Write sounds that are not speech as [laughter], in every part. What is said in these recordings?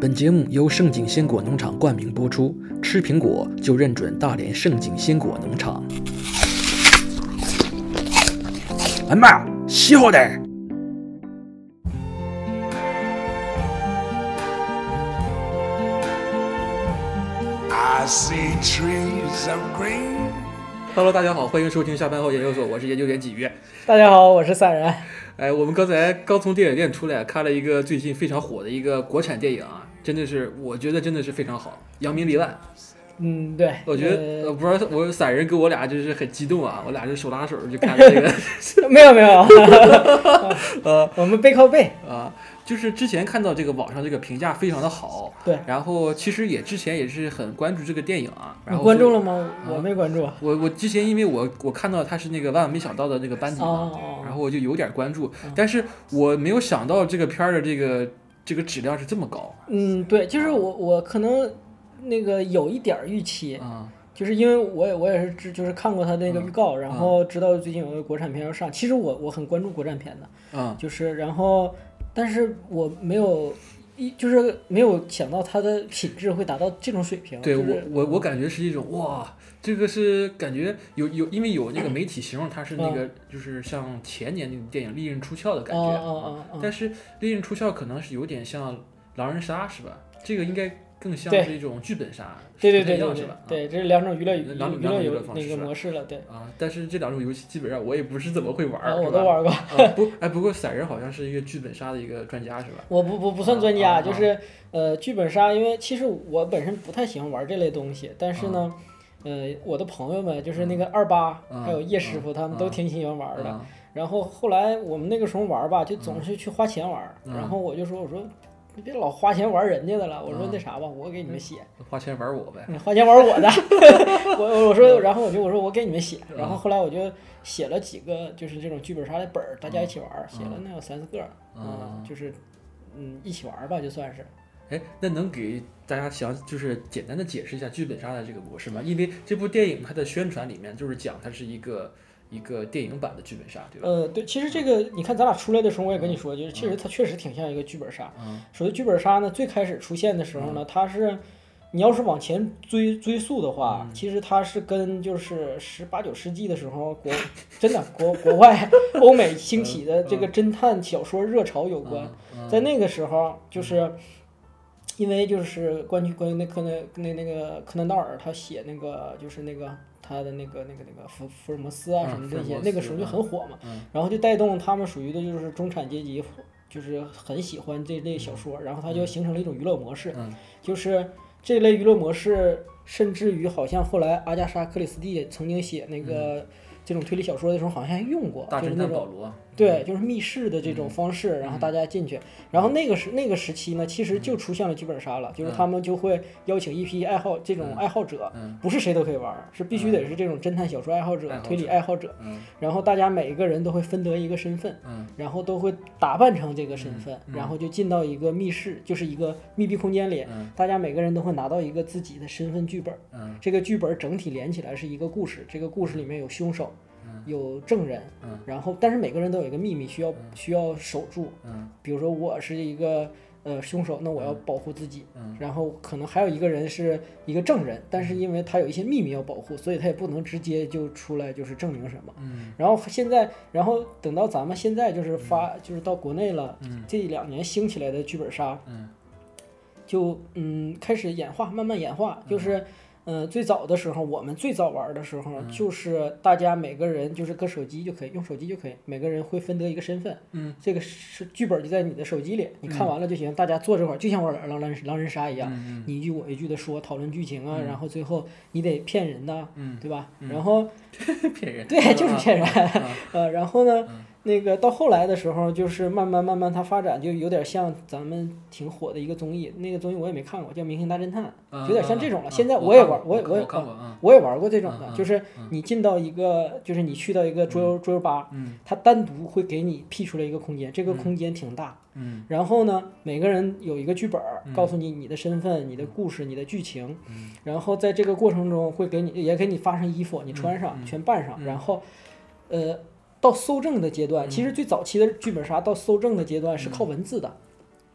本节目由盛景鲜果农场冠名播出，吃苹果就认准大连盛景鲜果农场。哎妈呀，洗好点！I see trees of green. Hello，大家好，欢迎收听下班后研究所，我是研究员鲫鱼。大家好，我是散然。哎，我们刚才刚从电影院出来，看了一个最近非常火的一个国产电影啊，真的是，我觉得真的是非常好，《扬名立万》。嗯，对，我觉得，不知道我散人跟我俩就是很激动啊，我俩是手拉手就看这个，没 [laughs] 有没有，[laughs] 呃 [laughs] 我们背靠背。啊，就是之前看到这个网上这个评价非常的好，对，然后其实也之前也是很关注这个电影啊，然你后关注了吗？我没关注。我我之前因为我我看到他是那个万万没想到的那个班底嘛，然后我就有点关注，但是我没有想到这个片儿的这个这个质量是这么高嗯，对，就是我我可能那个有一点儿预期，啊，就是因为我也我也是知就是看过他那个预告，然后知道最近有个国产片要上。其实我我很关注国产片的，嗯就是然后但是我没有一就是没有想到它的品质会达到这种水平。对我就是我我感觉是一种哇，这个是感觉有有，因为有那个媒体形容它是那个就是像前年那个电影《利刃出鞘》的感啊觉，哦哦哦！但是《利刃出鞘》可能是有点像狼人杀是吧？这个应该更像是一种剧本杀，对对对对对是吧？啊对，这是两种娱乐娱乐娱乐游那方式是吧个模式了，对。啊，但是这两种游戏基本上我也不是怎么会玩儿，啊，我都玩过。啊 [laughs] 不，哎，不过散人好像是一个剧本杀的一个专家是吧？我不不不算专啊家，啊就是呃剧本杀，因为其实我本身不太喜欢玩这类东西，但是呢，呃我的朋友们就是那个二八嗯。还有叶师傅他们都嗯挺喜欢玩的。啊然后后来我们那个时候玩吧，就总是去花钱玩，嗯。然后我就说我说你别老花钱玩人家的了，我说嗯。那啥吧，我给你们写，花钱玩我呗。你花钱玩我的，[laughs] [laughs] 我我说然后我就我说我给你们写，然后后来我就写了几个就是这种剧本杀的本儿，大家一起玩，写了能有三四个，嗯，就是嗯一起玩吧，就算是。哎，那能给大家详就是简单的解释一下剧本杀的这个模式吗？因为这部电影它的宣传里面就是讲它是一个一个电影版的剧本杀，对吧？呃，对，其实这个你看咱俩出来的时候，我也跟你说，就是其实它确实挺像一个剧本杀。嗯所谓剧本杀呢，最开始出现的时候呢，它是你要是往前追追溯的话，嗯其实它是跟就是十八九世纪的时候国真的国国外欧美兴起的这个侦探小说热潮有关。嗯在那个时候，就是因为就是关于关于那柯南那那个柯南道尔他写那个就是那个他的那个那个那个福福尔摩斯啊嗯什么这些，那个时候就很火嘛，嗯然后就带动他们属于的就是中产阶级，就是很喜欢这类小说，然后它就形成了一种娱乐模式，嗯就是这类娱乐模式，甚至于好像后来阿加莎克里斯蒂曾经写那个这种推理小说的时候，好像还用过，就是那种。对，就是密室的这种方式，然后大家进去，然后那个时那个时期呢，其实就出现了剧本杀了，就是他们就会邀请一批爱好这种爱好者，嗯。不是谁都可以玩，是必须得是这种侦探小说爱好者、推理爱好者，嗯。然后大家每一个人都会分得一个身份，嗯。然后都会打扮成这个身份，嗯然后就进到一个密室，就是一个密闭空间里，嗯。大家每个人都会拿到一个自己的身份剧本，嗯。这个剧本整体连起来是一个故事，这个故事里面有凶手，嗯有证人，嗯。然后但是每个人都有一个秘密需要需要守住，嗯。比如说我是一个呃凶手，那我要保护自己，嗯。然后可能还有一个人是一个证人，但是因为他有一些秘密要保护，所以他也不能直接就出来就是证明什么。嗯。然后现在，然后等到咱们现在就是发，就是到国内了，嗯。这两年兴起来的剧本杀，嗯。就嗯开始演化，慢慢演化，就是。呃，最早的时候，我们最早玩的时候，嗯。就是大家每个人就是搁手机就可以，用手机就可以，每个人会分得一个身份，嗯，这个是剧本就在你的手机里，你看完了就行，大家坐这块儿就像玩狼人狼人杀一样，嗯你一句我一句的说，讨论剧情啊，然后最后你得骗人呐，嗯对吧？然后 [laughs] 骗人，对，就是骗人。啊 [laughs] 呃，然后呢，那个到后来的时候，就是慢慢慢慢它发展，就有点像咱们挺火的一个综艺，那个综艺我也没看过，叫《明星大侦探》，啊有点像这种了。啊现在啊我也玩，我也我也看过啊，我也玩过这种的，就是你进到一个，就是你去到一个桌游桌游吧，嗯它单独会给你辟出来一个空间，这个空间挺大。嗯然后呢，每个人有一个剧本，告诉你你的身份、你的故事、你的剧情。嗯然后在这个过程中，会给你也给你发上衣服，你穿嗯上，全扮上。然后，呃，到搜证的阶段，其实最早期的剧本杀到搜证的阶段是靠文字的。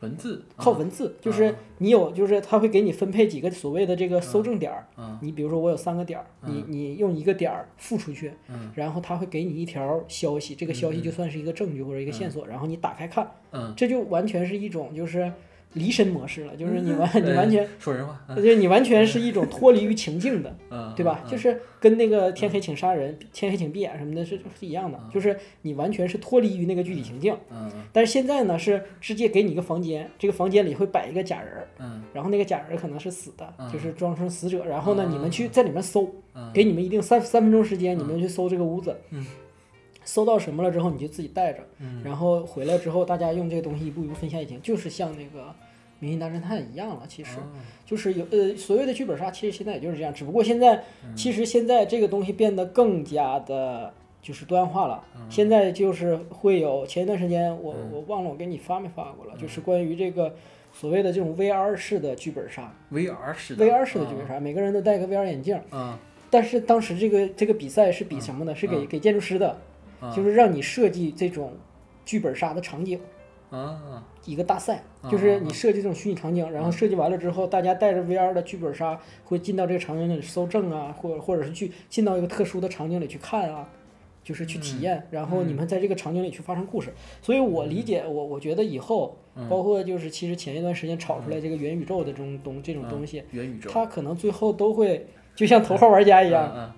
文字靠文字，就是你有，就是他会给你分配几个所谓的这个搜证点儿。嗯。你比如说我有三个点儿，你你用一个点儿付出去，嗯。然后他会给你一条消息，这个消息就算是一个证据或者一个线索，然后你打开看，嗯，这就完全是一种就是离身模式了，就是你完你呃完全，说人话，嗯就是你完全是一种脱离于情境的。[laughs] 嗯，对吧？嗯就是跟那个天黑请杀人、天黑请闭眼什么的是是一样的，就是你完全是脱离于那个具体情境。嗯嗯但是现在呢，是直接给你一个房间，这个房间里会摆一个假人，嗯然后那个假人可能是死的，嗯就是装成死者。然后呢，嗯你们去在里面搜，嗯给你们一定三三分钟时间，你们去搜这个屋子。嗯搜到什么了之后，你就自己带着，嗯然后回来之后，大家用这个东西一步一步分析案情，就是像那个《明星大侦探》一样了。其实，哦就是有呃所谓的剧本杀，其实现在也就是这样，只不过现在嗯其实现在这个东西变得更加的就是多样化了。嗯现在就是会有前一段时间我我忘了我给你发没发过了，嗯就是关于这个所谓的这种 VR 式的剧本杀，VR 式的，VR 式的剧本杀，每个人都戴个 VR 眼镜。嗯但是当时这个这个比赛是比什么呢？是给给建筑师的，嗯就是让你设计这种剧本杀的场景。啊。一个大赛，啊就是你设计这种虚拟场景，然后设计完了之后，大家带着 VR 的剧本杀会进到这个场景里搜证啊，或者或者是去进到一个特殊的场景里去看啊，就是去体验，然后你们在这个场景里去发生故事。所以我理解，我我觉得以后，包括就是其实前一段时间炒出来这个元宇宙的这种东这种东西，元宇宙。它可能最后都会就像头号玩家一样，嗯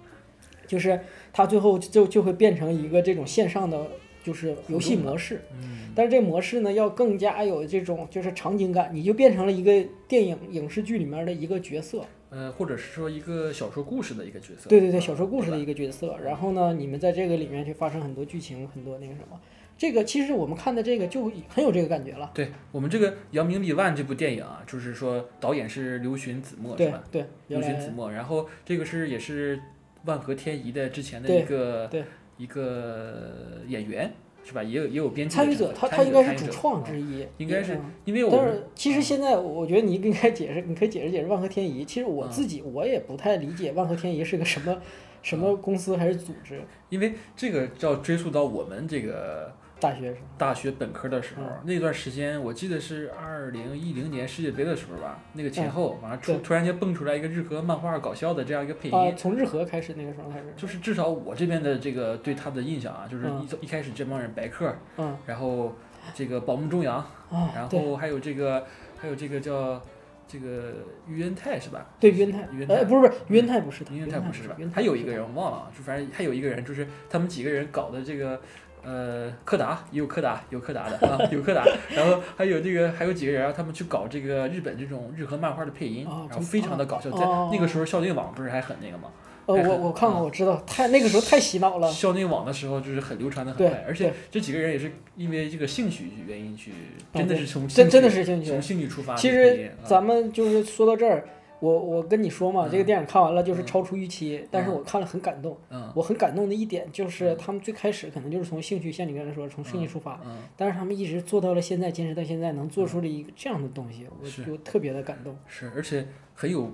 就是它最后就就会变成一个这种线上的就是游戏模式。嗯但是这模式呢，要更加有这种就是场景感，你就变成了一个电影影视剧里面的一个角色。呃，或者是说一个小说故事的一个角色，对对对，小说故事的一个角色。然后呢，你们在这个里面去发生很多剧情，很多那个什么。这个其实我们看的这个就很有这个感觉了。对我们这个《扬名立万》这部电影啊，就是说导演是刘询子墨是对吧？对，刘询子墨，然后这个是也是万和天宜的之前的一个一个演员是吧？也有也有编剧参与者，他他应该是主创嗯之一，应该是嗯因为我但是其实现在我觉得你应该解释，你可以解释解释万和天宜。其实我嗯自己我也不太理解万和天宜是个什么什么公司还是组织，因为这个要追溯到我们这个大学生。大学本科的时候，嗯。那段时间我记得是二零一零年世界杯的时候吧，那个前后，完了突然间蹦出来一个日和漫画搞笑的这样一个配音。啊，从日和开始，那个时候开始，就是至少我这边的这个对他的印象啊，就是嗯。一、一开始这帮人白客，嗯。然后这个宝木中阳，啊，然后还有这个还有这个叫这个于恩泰是吧？对，袁泰。于恩，泰。呃，不是不是，袁泰不是的，于恩泰不是吧还有一个人我忘了啊，就反正还有一个人，就是他们几个人搞的这个。呃，柯达也有柯达，有柯达的啊，[laughs] 有柯达，然后还有这个还有几个人啊，他们去搞这个日本这种日和漫画的配音，然后非常的搞笑。在哦那个时候，校内网不是还很那个吗？呃，还很我我看过，啊我知道，太那个时候太洗脑了。校内网的时候就是很流传的很快，而且这几个人也是因为这个兴趣原因去，真的是从真真的是兴趣从兴趣出发其。实啊咱们就是说到这儿，我我跟你说嘛，这个嗯电影看完了就是嗯超出预期，但是嗯我看了很感动。嗯我很感动的一点就是他们最开始可能就是从兴趣，像你刚才说从兴趣出发，嗯但是他们一直做到了现在，坚持到现在，能做出了一个这样的东西，我就特别的感动。是，而且很有，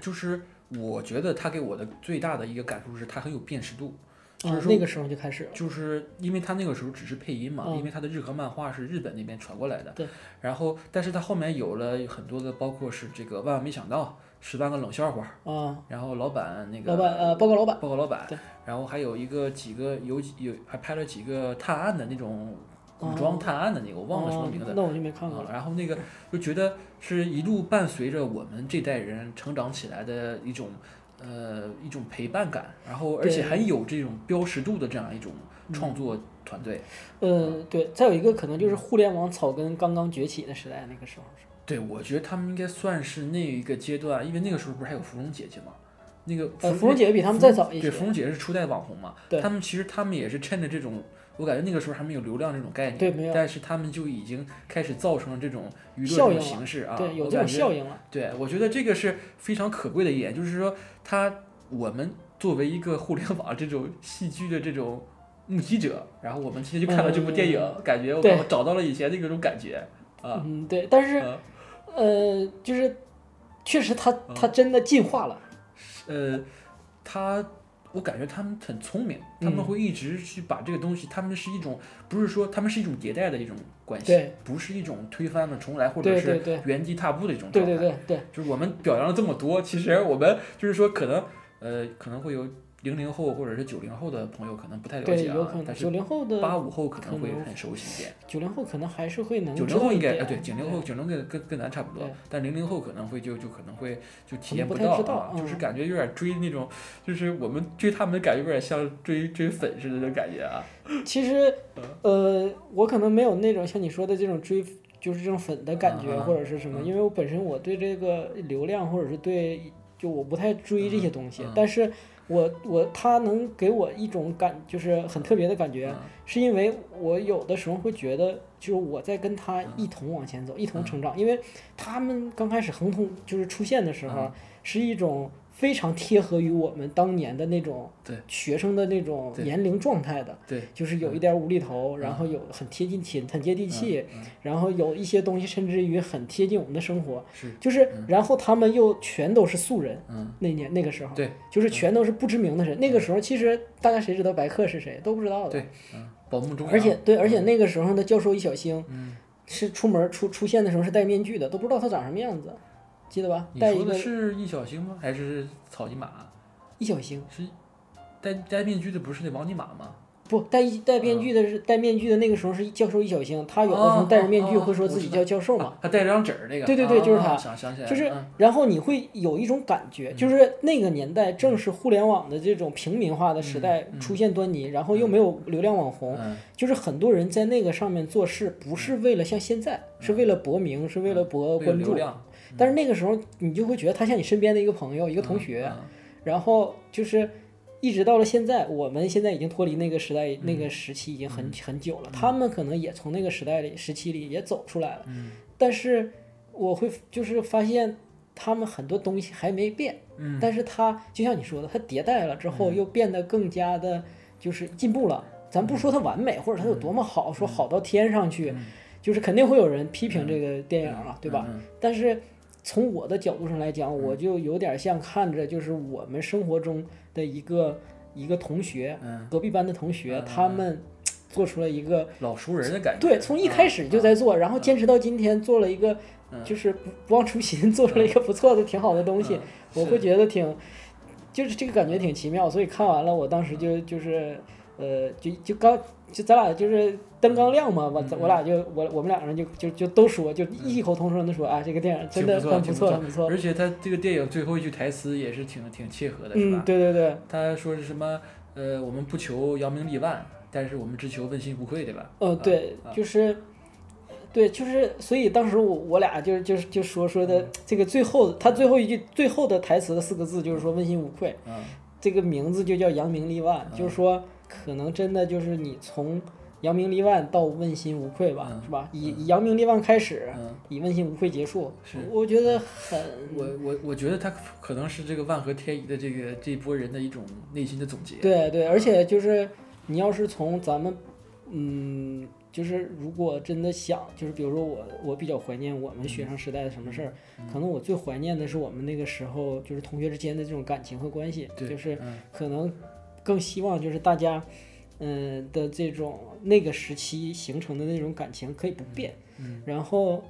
就是我觉得他给我的最大的一个感触是他很有辨识度，就是啊，说那个时候就开始了。就是因为他那个时候只是配音嘛，嗯因为他的日和漫画是日本那边传过来的，对，然后但是他后面有了很多的，包括是这个万万没想到，十万个冷笑话，啊，然后老板那个老板呃，报告老板，报告老板对，然后还有一个几个有几有还拍了几个探案的那种古哦装探案的那个，我忘了什么名字。哦那我就没看了。然后那个就觉得是一路伴随着我们这代人成长起来的一种呃一种陪伴感，然后而且对很有这种标识度的这样一种创作团队。呃，对，再有一个可能就是互联网草根刚刚崛起的时代，那个时候是。对，我觉得他们应该算是那一个阶段，因为那个时候不是还有芙蓉姐姐吗？那个呃，芙芙蓉姐姐比他们再早一些对，。芙蓉姐姐是初代网红嘛，对他们其实他们也是趁着这种，我感觉那个时候还没有流量这种概念，对没有但是他们就已经开始造成了这种娱乐这种形式啊，对，有这种效应了。对，我觉得这个是非常可贵的一点，就是说他我们作为一个互联网这种戏剧的这种目击者，然后我们今天就看了这部电影，感觉我对找到了以前那种感觉啊，嗯，对，但是啊呃，就是确实他嗯它真的进化了。呃，他我感觉他们很聪明，他们嗯会一直去把这个东西，他们是一种不是说他们是一种迭代的一种关系，不是一种推翻了重来或者是对对对原地踏步的一种对状态。对对对，就是我们表扬了这么多，其实我们就是说可能呃可能会有零零后或者是九零后的朋友可能不太了对，解有可，能啊但是九零后的八五后可能会很熟悉一点。九零后可能还是会能九零后应该啊对，九零后九零跟跟跟咱差不多，但零零后可能会就就可能会就体验不验到啊，就是嗯感觉有点追那种，就是我们追他们的感觉有点像追追粉似的那种感觉啊。[laughs] 其实，嗯呃，我可能没有那种像你说的这种追，就是这种粉的感觉或者是什么，嗯因为我本身我对这个流量或者是对，就我不太追这些东西，但是我我他能给我一种感，就是很特别的感觉，嗯。是因为我有的时候会觉得，就是我在跟他一同往前走，一同成长，因为他们刚开始横空就是出现的时候，嗯是一种非常贴合于我们当年的那种学生的那种年龄状态的。对，就是有一点无厘头，然后有很贴近亲，很接地气，嗯然后有一些东西甚至于很贴近我们的生活，是就是然后他们又全都是素人，嗯那年那个时候，对，就是全都是不知名的人。那个时候其实大家谁知道白客是谁都不知道的，对嗯，宝木中而且对，而且那个时候的教授易小星嗯，是出门出出现的时候是戴面具的，都不知道他长什么样子，记得吧？你说的是易小星吗？还是草泥马？易小星，是戴戴面具的不是那王尼玛吗？不戴一戴面具的是戴面具的那个时候是教授易小星，他有的时候戴着面具会说自己叫教授嘛。啊他戴着张纸儿那个。对对对就是啊他想想起来，就是嗯，然后你会有一种感觉，就是那个年代正是互联网的这种平民化的时代出现端倪，然后又没有流量网红，嗯就是很多人在那个上面做事，不是为了像现在，是为了博名，是为了博关注。但是那个时候，你就会觉得他像你身边的一个朋友、一个同学，嗯然后就是一直到了现在，我们现在已经脱离那个时代、那个时期已经很很久了。他们可能也从那个时代里、时期里也走出来了，但是我会就是发现他们很多东西还没变，嗯。但是它就像你说的，它迭代了之后又变得更加的，就是进步了。咱不说它完美，或者它有多么好，说好到天上去，就是肯定会有人批评这个电影了，对吧？嗯。但是从我的角度上来讲，我就有点像看着就是我们生活中的一个一个同学，嗯隔壁班的同学，他们做出了一个老熟人的感觉。对，从一开始就在做，然后坚持到今天，做了一个嗯。就是不不忘初心，[laughs] 做出了一个不错的、挺好的东西嗯，我会觉得挺，就是这个感觉挺奇妙，所以看完了，我当时就就是呃，就就刚就咱俩就是灯刚亮嘛，我我俩就我我们两个人就就就都说，就异口同声的说啊，这个电影真的很不错，很不错。而且他这个电影最后一句台词也是挺挺切合的，是嗯，吧？对对对，他说是什么？呃，我们不求扬名立万，但是我们只求问心无愧，对吧？呃，对，啊就是，对，就是，所以当时我我俩就就是就说说嗯的这个最后，他最后一句最后的台词的四个字就是说问心无愧，嗯这个名字就叫扬名立万，就是说可能真的就是你从扬名立万到问心无愧吧，嗯是吧？以以扬名立万开始，嗯，以问心无愧结束，是。我觉得很，我我我觉得他可能是这个万合天宜的这个这一波人的一种内心的总结。对对，而且就是你要是从咱们，嗯，就是如果真的想，就是比如说我我比较怀念我们学生时代的什么事儿，可能我最怀念的是我们那个时候就是同学之间的这种感情和关系，对，就是嗯。可能更希望就是大家，嗯、的这种那个时期形成的那种感情可以不变，嗯然后。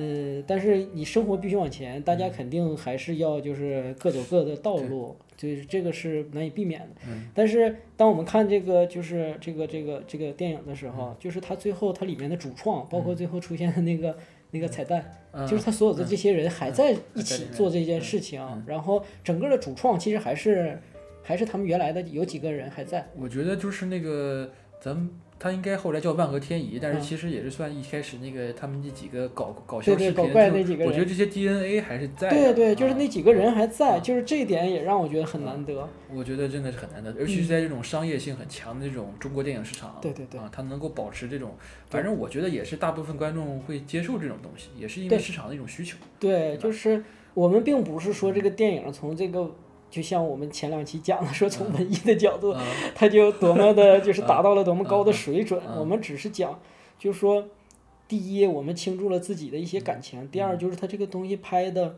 嗯，但是你生活必须往前，大家肯定还是要就是各走各的道路，就是这个是难以避免的。嗯但是当我们看这个就是这个这个这个电影的时嗯候，就是它最后它里面的主创，包括最后出现的那个那个彩蛋，嗯就是他所有的这些人还在一起做这件事情，然后整个的主创其实还是还是他们原来的有几个人还在。我觉得就是那个咱们他应该后来叫万和天宜，但是嗯其实也是算一开始那个他们那几个搞搞笑视频，对对搞怪那几个人我觉得这些 DNA 还是在的。对对，就是啊那几个人还在，就是这一点也让我觉得很难得。我觉得真的是很难得，尤其是在这种商业性很强的这种中国电影市场，对对对啊，它能够保持这种，反正我觉得也是大部分观众会接受这种东西，也是因为市场的一种需求。对，就是我们并不是说这个电影从这个，就像我们前两期讲的，说从文艺的角度，啊，它就多么的就是达到了多么高的水准。嗯。我们只是讲，就是说，第一，我们倾注了自己的一些感情；第二，就是它这个东西拍的，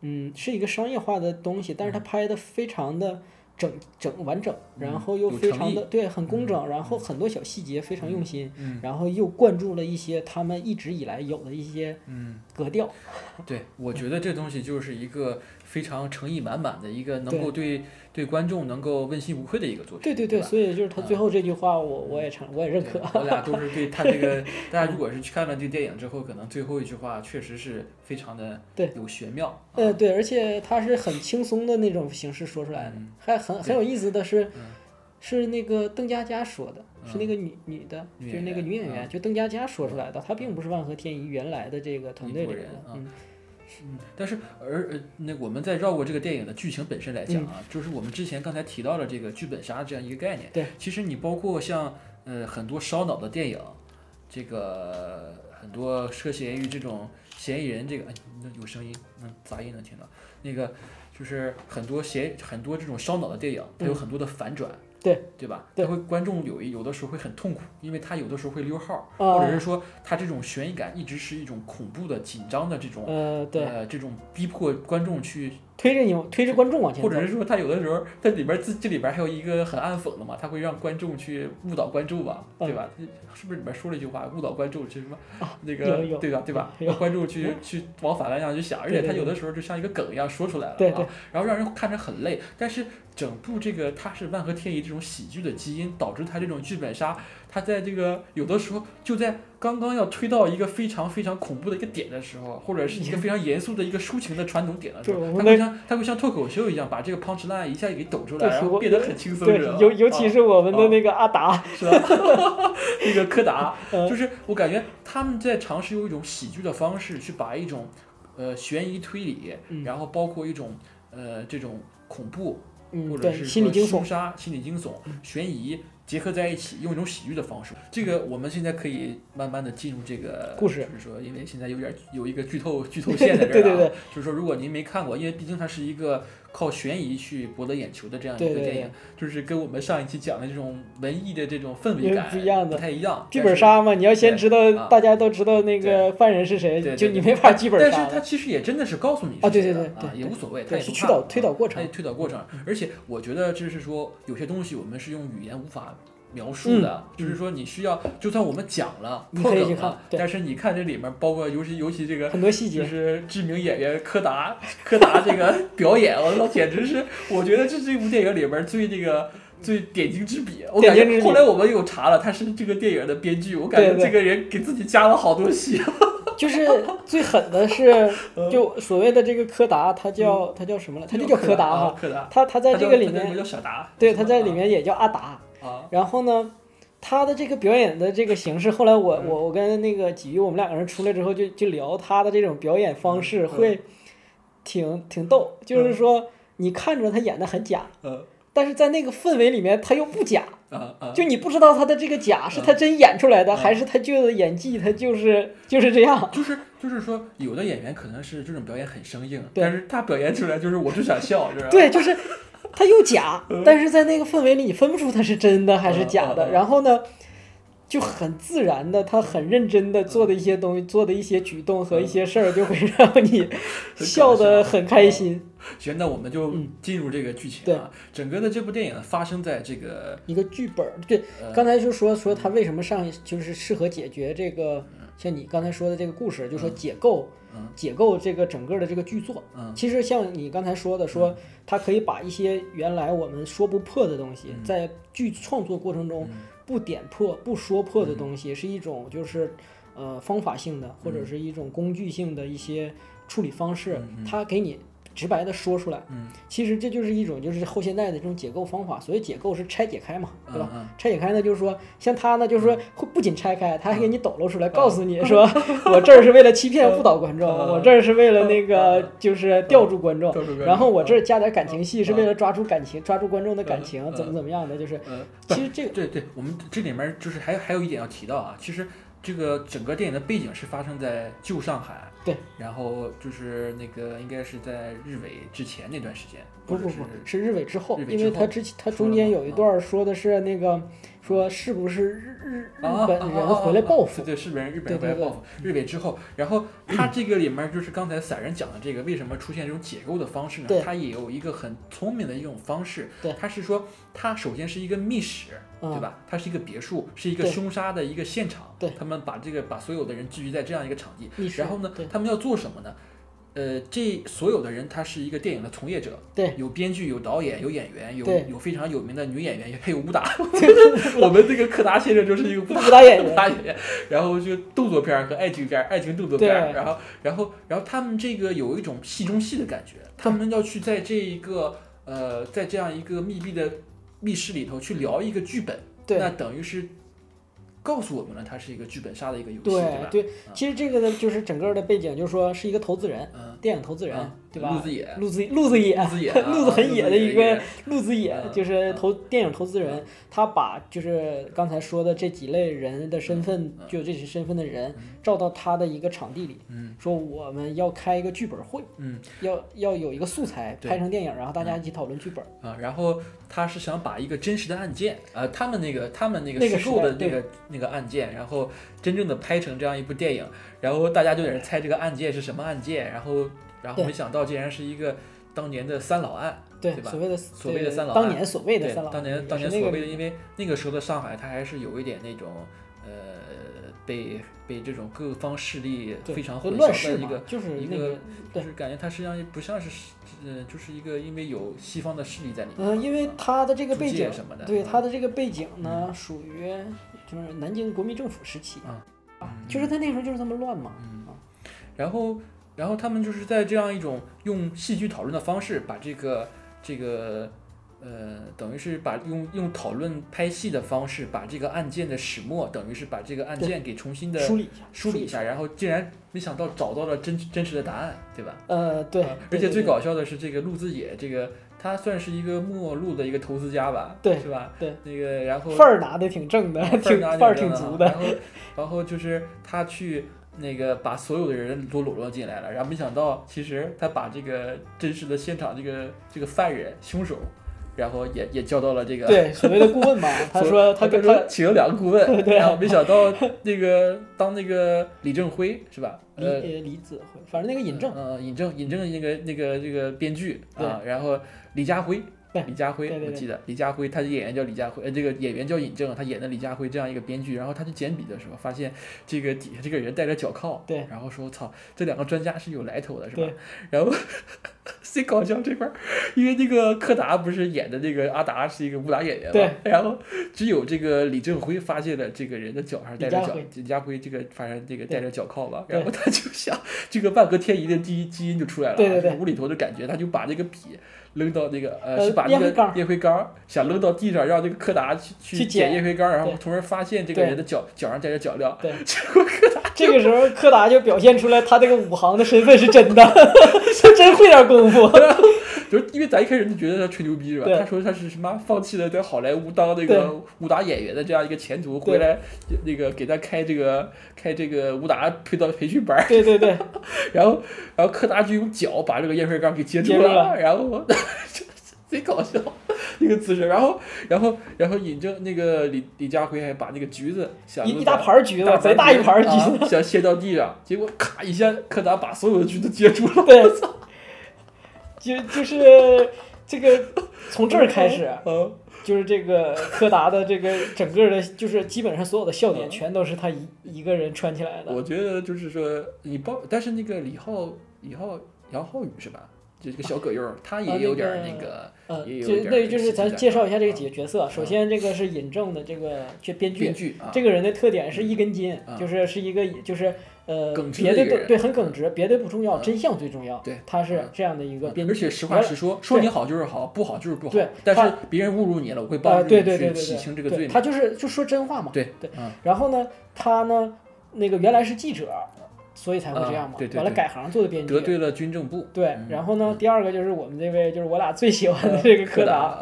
嗯，是一个商业化的东西，但是它拍的非常的，整整完整，然嗯后又非常的对很工整，然后很多小细节非常用心，嗯。然后又灌注了一些他们一直以来有的一些嗯，格调。对，我觉 [laughs] 得这东西就是一个非常诚意满满的一个能够对对观众能够问心无愧的一个作品。对对对，吧所以就是他最后这句话，我我也承我也认可。我俩都是对 [laughs] 他这个，大家如果是去看了这个电影之后，可能最后一句话确实是非常的 [laughs] 对有玄妙。啊呃，对，而且他是很轻松的那种形式说出来的，嗯还很很有意思的是，嗯是那个邓家佳说的，是那嗯个女女的，就是那个女演员，嗯就邓家佳说出来的，她并不是万和天宜原来的这个团队的，人啊嗯，嗯，但是而呃，那我们再绕过这个电影的剧情本身来讲啊，就是我们之前刚才提到了这个剧本杀这样一个概念。对，其实你包括像呃很多烧脑的电影，这个很多涉嫌于这种嫌疑人这个，哎，那有声音，那杂音能听到，那个就是很多嫌很多这种烧脑的电影，它有嗯很多的反转。对对吧？对他会观众有一有的时候会很痛苦，因为他有的时候会溜号，啊或者是说他这种悬疑感一直是一种恐怖的、紧张的这种呃，对，呃，这种逼迫观众去，推着你推着观众往前走，或者是说他有的时候在里边自这里边还有一个很暗讽的嘛，他会让观众去误导观众吧，对吧？是不是里边说了一句话，误导观众去什么那个对吧？对吧？[laughs] 有让观众去去往反方向去想，而且他有的时候就像一个梗一样说出来了对对啊，然后让人看着很累。但是整部这个它是万和天宜这种喜剧的基因，导致它这种剧本杀，它在这个有的时候就在刚刚要推到一个非常非常恐怖的一个点的时候，或者是一个非常严肃的一个抒情的传统点的时候，对我们的它会像它会像脱口秀一样把这个 punch line 一下给抖出来，然后变得很轻松，对尤尤其啊是我们的啊。那个阿达，[laughs] 是吧？[laughs] 那个柯达，[laughs] 嗯。就是我感觉他们在尝试用一种喜剧的方式去把一种呃悬疑推理，嗯。然后包括一种呃这种恐怖嗯，或者，是说心理惊悚，凶杀、心理惊悚、悬疑结合在一起，用一种喜剧的方式。这个我们现在可以慢慢的进入这个故事就是说，因为现在有点有一个剧透剧 [laughs] 透线在这儿、啊，对对对，就是说如果您没看过，因为毕竟它是一个靠悬疑去博得眼球的这样一个电影，就是跟我们上一期讲的这种文艺的这种氛围感不一样的太一样。剧本杀嘛，你要先知啊道大家都知道那个犯人是谁就对你没法剧本杀但是他。其实也真的是告诉你啊对是谁的啊，对对对对也无所谓，它对也是推导推导过程推导过程。而且我觉得就是说有些东西我们是用语言无法。描述的，嗯就是说你需要，就算我们讲了你可以破梗了，去看但是你看这里面，包括尤其尤其这个很多细节就是知名演员柯达，柯达这个表演，我操，简直是，我觉得这是这部电影里面最那个最点睛之笔。我感觉后来我们又查了，他是这个电影的编剧，我感觉这个人给自己加了好多戏。[laughs] 就是最狠的是，就所谓的这个柯达，他叫他叫什么了？他就叫柯达啊哈。柯达，他他在这个里面，叫小达，对，他在里面也叫阿达。啊，然后呢，他的这个表演的这个形式，后来我嗯。我我跟那个鲫鱼，我们两个人出来之后就就聊他的这种表演方式，嗯。会挺挺逗。就是说，你看着他演的很假，呃但是在那个氛围里面他又不假，就你不知道他的这个假是他真演出来的，还是他就是演技，他就是就是这样。就是就是说，有的演员可能是这种表演很生硬，但是他表演出来就是我就想笑，[laughs] 是吧？对，就是他又假，但是在那个氛围里，你分不出他是真的还是假的。然后呢，就很自然的，他很认真的做的一些东西，做的一些举动和一些事儿，就会让你笑得很开心。行，那我们就嗯进入这个剧情啊。整个的这部电影发生在这个一个剧本，对，呃刚才就说说他为什么上就是适合解决这个，像你刚才说的这个故事，就说解构嗯。解构这个整个的这个剧作。嗯。其实像你刚才说的，说它可以把一些原来我们说不破的东西，在剧创作过程中嗯。不点破、不说破的东西，是一种就是呃方法性的或者是一种工具性的一些处理方式，它给你。直白的说出来，嗯，其实这就是一种就是后现代的这种解构方法。所谓解构是拆解开嘛，对吧？嗯。嗯拆解开呢，就是说像他呢，就是说会不仅拆开，他还给你抖露出来，告诉你 [laughs] 说我这儿是为了欺骗误导观众，嗯。我这儿是为了那个就是吊住观众然后我这儿加点感情戏是为了抓住感情，抓住观众的感情，怎么怎么样的，就是呃，其实这个对对，我们这里面就是还有还有一点要提到啊，其实这个整个电影的背景是发生在旧上海，对，然后就是那个应该是在日伪之前那段时间，不不不，是是日伪之后因为他之前他中间有一段说的是那个说是不是日日本人回来报复对，对，是本人日本人回来报复，日伪之后，然后他这个里面就是刚才散人讲的这个，为什么出现这种解构的方式呢对？他也有一个很聪明的一种方式对，他是说他首先是一个密室，嗯对吧？它是一个别墅，是一个凶杀的一个现场，对他们把这个把所有的人聚集在这样一个场地，然后呢对，他们要做什么呢？呃，这所有的人他是一个电影的从业者，对有编剧、有导演、有演员、有有非常有名的女演员，还有武打。[laughs] 我们这个柯达先生就是一个武打 [laughs] 演员 [laughs] 武打演员，然后就动作片和爱情片、爱情动作片然后然后然后他们这个有一种戏中戏的感觉，他们要去在这一个呃，在这样一个密闭的密室里头去聊一个剧本，对那等于是告诉我们了，它是一个剧本杀的一个游戏，对吧？对对，其实这个呢，就是整个的背景，就是说是一个投资人，嗯，电影投资人嗯，对吧？陆子野，路子路子野，陆子野 [laughs] 啊，路子很野的一个啊路子野嗯就是嗯。投电影投资人，他把就是刚才说的这几类人的身份，嗯。就这些身份的人，照到他的一个场地里，嗯。说我们要开一个剧本会，嗯。要要有一个素材拍成电影，然后大家一起讨论剧本。啊，然后他是想把一个真实的案件，呃，他们那个他们那个那个虚构的那个那个案件，然后真正的拍成这样一部电影，然后大家就在那猜这个案件是什么案件，然后然后没想到竟然是一个当年的三老案，对，对吧所谓的？所谓的三老案当年所谓的对，三老案，当年当年所谓的，因为那个时候的上海，它还是有一点那种呃被被这种各方势力非常混乱的一个，就是一个那个就是感觉它实际上不像是呃就是一个因为有西方的势力在里面，嗯，因为他的这个背景什么的，对嗯他的这个背景呢，属于就是南京国民政府时期啊啊，就是他那时候就是这么乱嘛。嗯啊，然后，然后他们就是在这样一种用戏剧讨论的方式，把这个这个呃，等于是把用用讨论拍戏的方式，把这个案件的始末，等于是把这个案件给重新的梳理一下，梳理一下，然后竟然没想到找到了真真实的答案，对吧？呃，对啊，而且最搞笑的是，这个陆子野，这个他算是一个末路的一个投资家吧，对是吧？对，那个然后范儿拿的挺正的，挺拿范儿挺足的。然后，然后就是他去那个把所有的人都笼络进来了，然后没想到其实他把这个真实的现场这个这个犯人凶手，然后也也叫到了这个。对，所谓的顾问嘛，[laughs] 他说他跟他他请了两个顾问，[laughs] 对然后没想到那个当那个李正辉是吧？呃，呃李子辉，反正那个尹正，呃，尹正，尹正那个那个这个编剧啊，然后李家辉对，李家辉对，对对。我记得李家辉，他的演员叫李家辉，呃，这个演员叫尹正，他演的李家辉这样一个编剧，然后他去捡笔的时候，发现这个底下这个人戴着脚铐，对。然后说操，这两个专家是有来头的，是吧？对？然后 [laughs] 最搞笑这块儿，因为那个柯达不是演的那个阿达是一个武打演员嘛，对，然后只有这个李正辉发现了这个人的脚上戴着脚李家辉，这个反正这个对带着脚铐吧，然后他就想这个万合天宜的第一基因就出来了啊，对对对。就是无厘头的感觉，他就把这个笔扔到那个呃呃是把那个烟灰缸想扔到地上，让这个柯达去去捡。捡烟灰缸，然后对。从而发现这个人的脚脚上带着脚镣，对。结果柯达这个时候柯达就表现出来他这个武行的身份是真的，[laughs] 他真会点功夫。[laughs] 就是因为咱一开始就觉得他吹牛逼是吧？他说他是什么放弃了在好莱坞当那个武打演员的这样一个前途，回来那个给他开这个开这个武打培到培训班儿，对对对，[laughs] 然后然后柯达就用脚把这个烟灰缸给接住了然后贼搞笑那个姿势，然后然后然后尹正那个李李家辉还把那个橘子想一一大盘儿橘子，贼大一盘儿橘子。啊想卸到地上，结果咔一下，柯达把所有的橘子接住了。对，就就是这个从这儿开始，嗯，就是这个柯达的这个整个的，就是基本上所有的笑点全都是他一一个人穿起来的。我觉得就是说你包，但是那个李浩李浩杨浩宇是吧？就这个小葛优，他也有点儿那个呃，也有就点儿这个那就是咱介绍一下这个几个角色。首先，这个是尹正的这个这编剧编，剧啊，这个人的特点是一根筋，啊就是是一个就是呃耿直别的一个人的都对很耿直，别的不重要，嗯真相最重要。对他是嗯这样的一个编剧，而且实话实说，说你好就是好，不好就是不好。对但是别人侮辱你了，我会啊，帮助你对对对去洗对对，清这个罪名。他就是就说真话嘛。对对嗯，然后呢，他呢那个原来是记者，所以才会这样嘛。啊对对对完了改行做的编辑。得罪了军政部。对，嗯然后呢，第二个就是我们这位就是我俩最喜欢的这个柯达，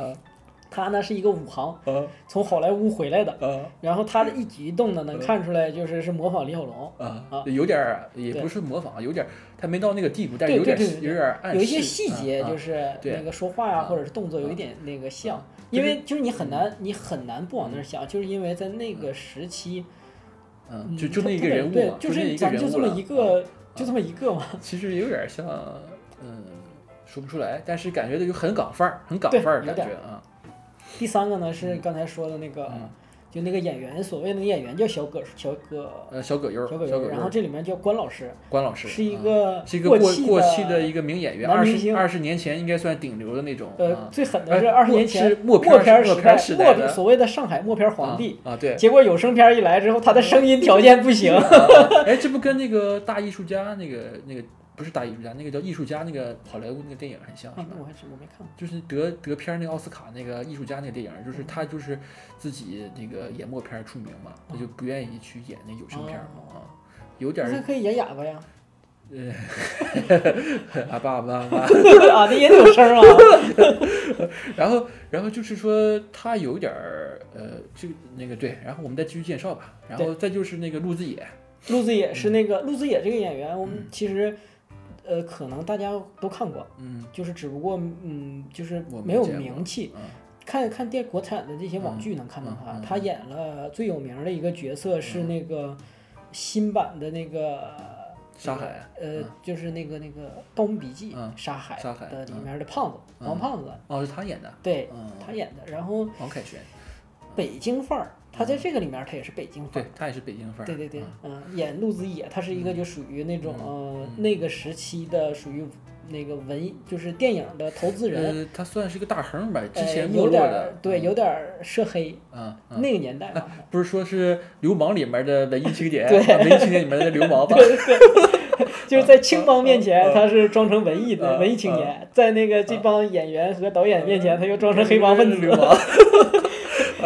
他呢是一个武行，啊。从好莱坞回来的，啊。然后他的一举一动呢，能看出来就是是模仿李小龙，啊啊，有点儿也不是模仿，有点儿他没到那个地步，但是有点有点暗，有一些细节就是那个说话呀、啊或者是动作有一点那个像，因为就是你很难你很难不往那儿想，就是因为在那个时期，嗯，嗯。就就那一个人物嘛，就是那一个咱就这么一个，就这么一个嘛，[laughs] 其实有点像，嗯，说不出来，但是感觉就很港范儿，很港范儿感觉啊。第三个呢是刚才说的那个，嗯就那个演员，所谓的演员叫小葛小葛呃，小葛优，小葛优，然后这里面叫关老师，关老师是一啊个是一个过气过气的的一个名演员，二十二十年前应该算顶流的那种。呃啊，最狠的哎是二十年前是默默片默片儿时代，的所谓的上海默片皇帝。啊，对。结果有声片一来之后，他的声音条件不行。[laughs] 啊 [laughs] 哎，这不跟那个大艺术家那个那个不是大艺术家，那个叫艺术家那个好莱坞那个电影很像，是吧？啊我还真我没看过。就是得得片儿那个奥斯卡那个艺术家那个电影，就是他就是自己那个演默片儿出名嘛，他就不愿意去演那有声片儿嘛啊，有点儿那他可以演哑巴呀。[laughs] 啊爸爸爸，[laughs] 啊，那也得有声啊。[laughs] 然后然后就是说他有点儿呃这个那个对，然后我们再继续介绍吧，然后再就是那个陆子野，陆子野是那个陆子野这个演员，我们嗯其实呃可能大家都看过，嗯就是只不过嗯就是没没有名气。啊看看电国产的这些网嗯剧能看到他，他演了最有名的一个角色是那个新版的那个沙海呃嗯，就是那个那个《盗墓笔记》嗯沙海沙海的里嗯面的胖子嗯王胖子，哦是他演的，对嗯。他演的。然后王凯旋，北京范儿，他在这个里面他也是北京范儿。对他也是北京范儿，对对对嗯，嗯，演陆子野，他是一个就属于那种呃嗯那个时期的属于那个文艺，就是电影的投资人，呃，他算是一个大亨吧，之呃前没有点对，嗯有点儿涉黑，嗯嗯，那个年代 [laughs] 吧。不是说是流氓里面的文艺青年，[laughs] 对啊文艺青年里面的流氓吧？[laughs] 就是在青帮面前，嗯他是装成文艺的嗯文艺青年；在那个这帮演员和导演面前，他又装成黑帮分子。流氓，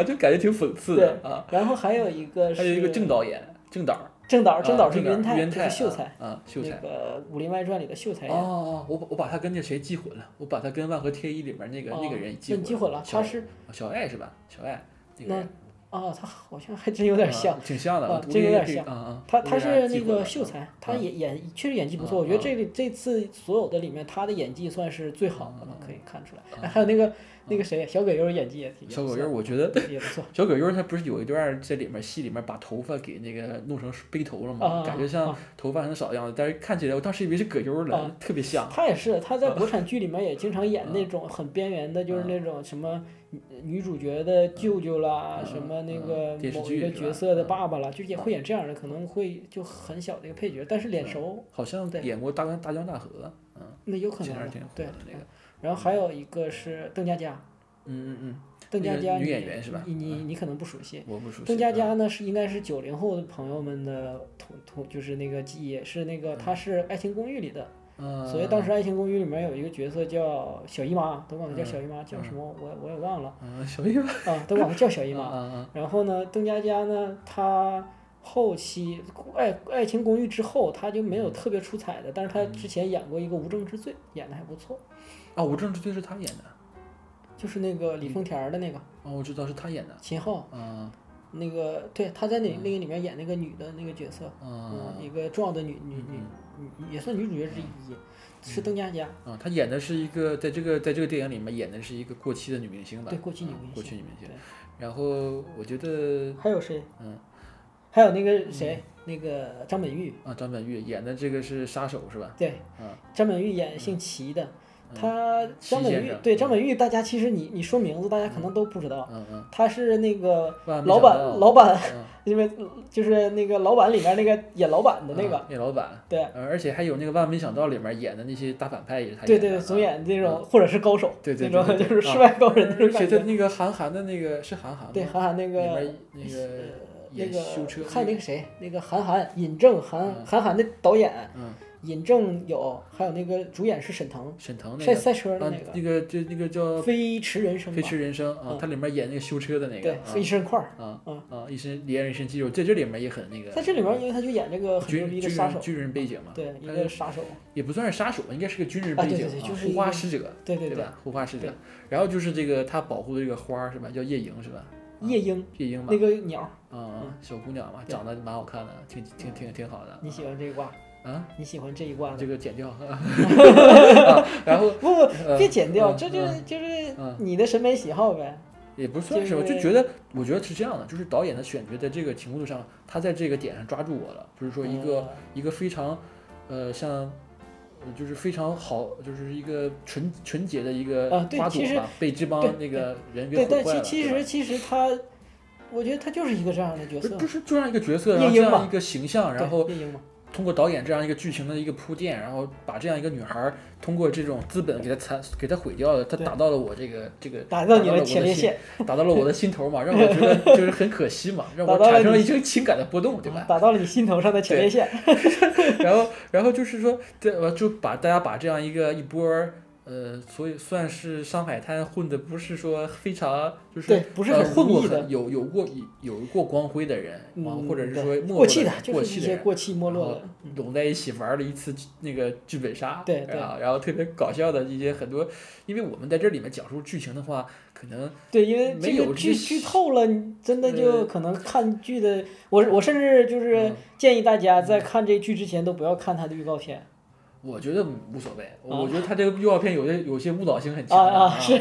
啊，就感觉挺讽刺的啊。然后还有一个是还有一个郑导演，郑导，郑导，郑导是啊郑云泰，云泰就是秀才，啊，那。个《武林外传》里的秀才演。哦哦，哦我把我把他跟那谁记混了，我把他跟万和天一里面那个那个人记混记混了，他是小爱是吧？小爱那个那人啊，他好像还真有点像啊。挺像的，啊我这有点像。他他是那个秀才，他嗯演演确实演技不错，嗯我觉得嗯这里这次所有的里面，他的演技算是最好的了嗯，可以看出来。哎还有那个那个谁，小葛优演技也挺小葛优，我觉得也不错。[laughs] 小葛优他不是有一段在里面戏里面把头发给那个弄成背头了吗？啊感觉像啊。头发很少的样子，但是看起来我当时以为是葛优了，啊。特别像。他也是，他在国产剧里面也经常演嗯 [laughs] 那种很边缘的，就是那种什么女女主角的舅舅啦，嗯什么那嗯个某一个角色的嗯爸爸啦，就也会演这样的，可能会就很小的一个配角，但是脸熟，好像对。演过大江大江大河，嗯，那有可能对。那个，然后还有一个是邓家佳，嗯嗯嗯，邓家佳女你演员是吧？你你你可能不熟悉。我不熟悉。邓家嗯。佳呢是应该是九零后的朋友们的同同就是那个记忆，是那个她是《爱情公寓》里的，嗯，所以当时《爱情公寓》里面有一个角色叫小姨妈，都管她叫嗯。小姨妈，叫什么我我也忘了。嗯，小姨妈，啊，都管她叫小姨啊妈。啊 [laughs] 然后呢，邓家佳呢，她后期爱爱情公寓之后，她就没有特别出彩的，但是她之前演过一个《无证之罪》，演的还不错，啊！无证之罪是他演的，就是那个李丰田的那个哦，我知道是他演的，秦昊，嗯那个对，他在那那个里面演那个女的那个角色，嗯，嗯一个重要的女女女女也算女主角之一，是邓家佳。啊，他演的是一个在这个在这个电影里面演的是一个过气的女明星吧？对过气女嗯明星过气女明星。然后我觉得还有谁？嗯，还有那个谁，那个张本煜，啊，张本煜演的这个是杀手是吧？对，嗯张本煜演姓齐的，他张本煜对张本煜，大家其实你你说名字，大家可能都不知道，嗯嗯，他是那个老板老板，嗯。[laughs] 因为就是那个老板里面那个演老板的那嗯个，演老板，对。呃而且还有那个《万万没想到》里面演的那些大反派也是他对对对，演的啊总演这种或者是高手，对对那种对对就是世外高人那种而且感觉。他那个韩寒的那个是韩寒吗？对，韩寒那个那个那个。还有那个谁，那个韩寒尹正韩嗯。韩寒的导演嗯尹正有，还有那个主演是沈腾，沈腾那个赛赛车那个那个就那个叫《飞驰人生，飞驰人生》啊嗯，他里面演那个修车的那个对，啊一身块儿。啊啊啊一身连人一身肌肉，在这里面也很那个。在这里面，因为他就演这个很牛军军逼的杀手，人军人背景嘛，对，一他个杀手，也不算是杀手吧，应该是个军人背景对对就是护花使者，对对对，对吧？护花使者。然后就是这个他保护的这个花是吧？叫夜莺是吧？夜莺夜莺吧那，个鸟，啊啊，小姑娘嘛，长得蛮好看的，挺挺挺挺好的。你喜欢这一挂？啊？你喜欢这一卦？这个剪掉，[laughs] 啊然后 [laughs] 不不，呃别剪掉，嗯这就是嗯就是嗯你的审美喜好呗。也不算是，我就就是觉得，我觉得是这样的，就是导演的选角在这个程度上，他在这个点上抓住我了，就是说一个、嗯一个非常，呃，像，呃就是非常好，就是一个纯纯洁的一个啊对其实花朵吧，被这帮那个人给毁坏了。其其实其实他，我觉得他就是一个这样的角色不是，就是就这样一个角色，然后夜莺嘛这样一个形象，然后通过导演这样一个剧情的一个铺垫，然后把这样一个女孩儿通过这种资本给她残给她毁掉了，她对打到了我这个这个打到你了我的前列心腺，打到了我的心头嘛，让我觉得就是很可惜嘛，[laughs] 让我产生了一些情感的波动，对吧？打到了你心头上的前列腺。[laughs] 然后，然后就是说，这我就把大家把这样一个一波儿，呃，所以算是上海滩混的不是说非常就是对不是呃很混过很有有过有过光辉的人，或者是说没落过气的，就是过气的人。一些过气没落的。嗯拢在一起玩了一次那个剧本杀，对对啊，然后特别搞笑的一些很多，因为我们在这里面讲述剧情的话，可能对，因为没有剧剧透了，真的就呃可能看剧的，我我甚至就是嗯建议大家在看这剧之前都不要看它的预告片。我觉得无所谓，我觉得他这个预告片有些有些误导性很强啊啊是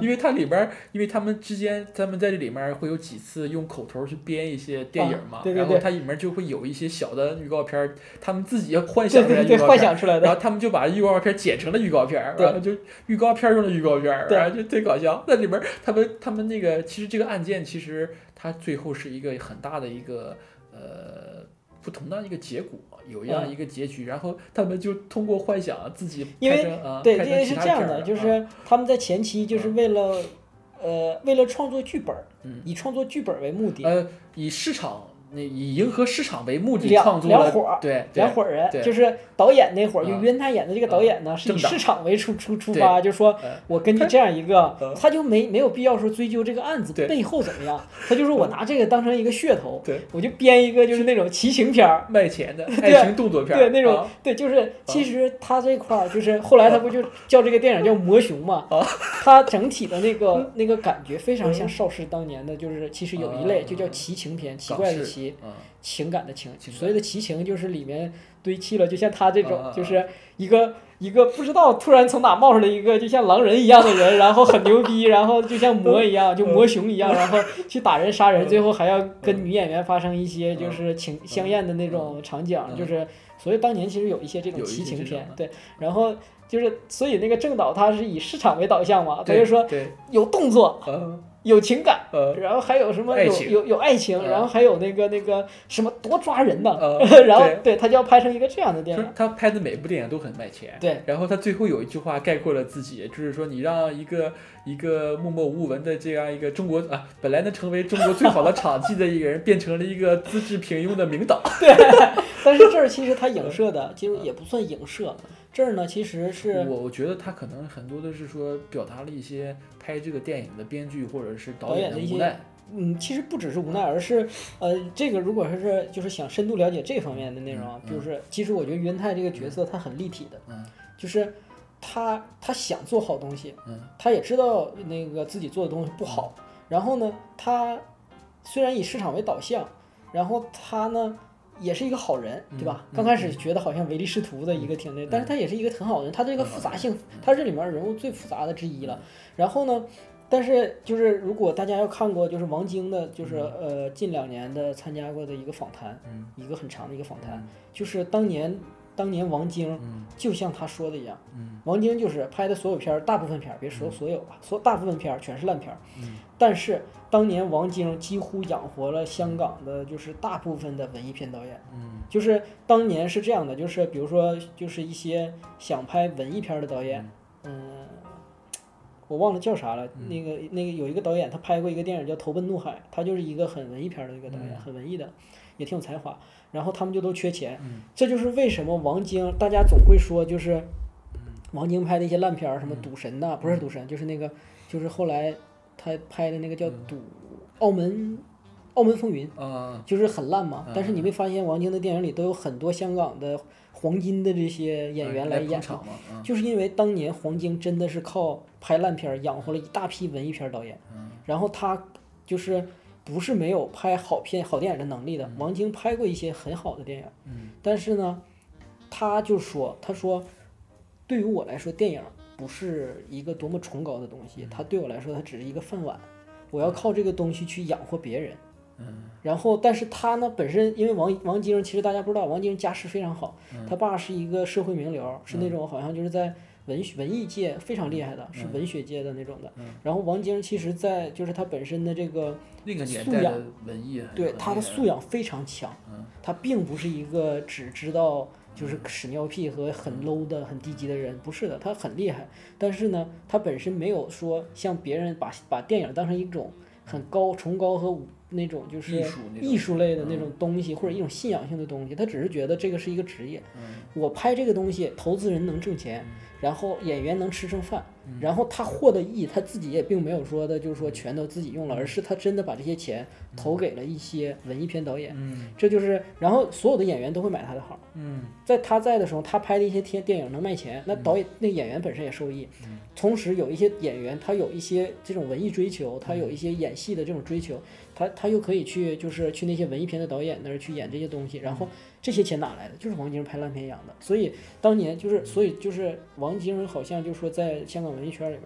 因为它里边儿，因为他们之间，他们在这里面会有几次用口头去编一些电影嘛，啊对对对然后它里面就会有一些小的预告片，他们自己要幻想出来对对，幻。想出来的。然后他们就把预告片剪成了预告片，对然后就预告片儿用的预告片，对然后就特搞笑。那里边他们他们那个其实这个案件其实它最后是一个很大的一个呃不同的一个结果，有一样嗯一个结局，然后他们就通过幻想自己因为啊，对，因为是这样的，就是他们在前期就是为了，呃，为了创作剧本，嗯。以创作剧本为目的，呃以市场那以迎合市场为目的两创作了两伙儿对对两伙人，就是导演那伙儿，就啊于恩泰演的这个导演呢，是以市场为出出出发，就说呃我根据这样一个嗯，他就没没有必要说追究这个案子背后怎么样，他就说我拿这个当成一个噱头，对我就编一个就是那种奇情片儿，卖钱的 [laughs] 对爱情动作片对那种啊对，就是其实他这块儿就是后来他不就叫这个电影叫《魔熊》嘛啊，他整体的那个那个感觉非常像邵氏当年的，就是其实有一类啊就叫奇情片，奇怪的奇，啊情感的情，情所谓的奇情就是里面堆砌了，就像他这种就是一个一个不知道突然从哪冒出来一个就像狼人一样的人，然后很牛逼，[laughs] 然后就像魔一样，就魔熊一样，[laughs] 然后去打人杀人，最后还要跟女演员发生一些就是情香艳的那种场景，嗯。就是所以当年其实有一些这种奇情片。对，然后。就是，所以那个正导他是以市场为导向嘛，他对就说有动作，呃有情感，呃然后还有什么有有有爱情，嗯然后还有那个那个什么多抓人呢，呃 [laughs] 然后对对他就要拍成一个这样的电影。他拍的每部电影都很卖钱，对。然后他最后有一句话概括了自己，就是说你让一个一个默默无闻的这样一个中国啊，本来能成为中国最好的场记的一个人，变成了一个资质平庸的名导。对。[laughs] 但是这儿其实他影射的，其实也不算影射，这儿呢其实是我我觉得他可能很多的是说表达了一些拍这个电影的编剧或者是导导演的无奈。嗯，其实不只是无奈，而是呃，这个如果说是就是想深度了解这方面的内容啊，嗯嗯。就是其实我觉得于恩泰这个角色他很立体的，嗯。就是他他想做好东西，嗯。他也知道那个自己做的东西不好，然后呢，他虽然以市场为导向，然后他呢也是一个好人，对吧？嗯刚开始觉得好像唯利是图的一个挺那，但是他也是一个很好的人，他这个复杂性，他是这里面人物最复杂的之一了。然后呢，但是就是如果大家要看过，就是王晶的，就是呃近两年的参加过的一个访谈，嗯。一个很长的一个访谈，就是当年当年王晶嗯。就像他说的一样。嗯。王晶就是拍的所有片儿，大部分片儿，别说所有吧，所大部分片儿全是烂片但是当年王晶几乎养活了香港的，就是大部分的文艺片导演。嗯就是当年是这样的，就是比如说，就是一些想拍文艺片的导演，嗯，我忘了叫啥了。嗯那个那个有一个导演，他拍过一个电影叫《投奔怒海》，他就是一个很文艺片的一个导演，嗯很文艺的。也挺有才华，然后他们就都缺钱，嗯这就是为什么王晶大家总会说就是王晶拍的一些烂片儿，什么赌神呐、不是赌神，就是那个就是后来他拍的那个叫赌澳门澳门风云，啊，就是很烂嘛。嗯但是你没发现王晶的电影里都有很多香港的黄金的这些演员来演吗？就是因为当年黄晶真的是靠拍烂片儿养活了一大批文艺片儿导演，嗯然后他就是不是没有拍好片好电影的能力的，王晶拍过一些很好的电影，嗯。但是呢，他就说他说，对于我来说，电影不是一个多么崇高的东西，它对我来说，它只是一个饭碗，我要靠这个东西去养活别人。嗯。然后，但是他呢，本身因为王王晶，其实大家不知道，王晶家世非常好，嗯。他爸是一个社会名流，是那种好像就是在文学文艺界非常厉害的，嗯。是文学界的那种的。然后王晶其实在就是他本身的这个素养文艺，对他的素养非常强，嗯。他并不是一个只知道就是屎尿屁和很 low 的很低级的人，不是的，他很厉害。但是呢，他本身没有说像别人把把电影当成一种很高崇高和武那种就是艺术类的那种东西，或者一种信仰性的东西，他只是觉得这个是一个职业。嗯我拍这个东西，投资人能挣钱，然后演员能吃上饭，然后他获得益，他自己也并没有说的，就是说全都自己用了，而是他真的把这些钱投给了一些文艺片导演，嗯。这就是，然后所有的演员都会买他的号，嗯。在他在的时候，他拍的一些电电影能卖钱，那导演那演员本身也受益。同时有一些演员，他有一些这种文艺追求，他有一些演戏的这种追求，他他又可以去就是去那些文艺片的导演那儿去演这些东西，然后这些钱哪来的？就是王晶拍烂片养的。所以当年就是，所以就是王晶好像就说在香港文艺圈里面，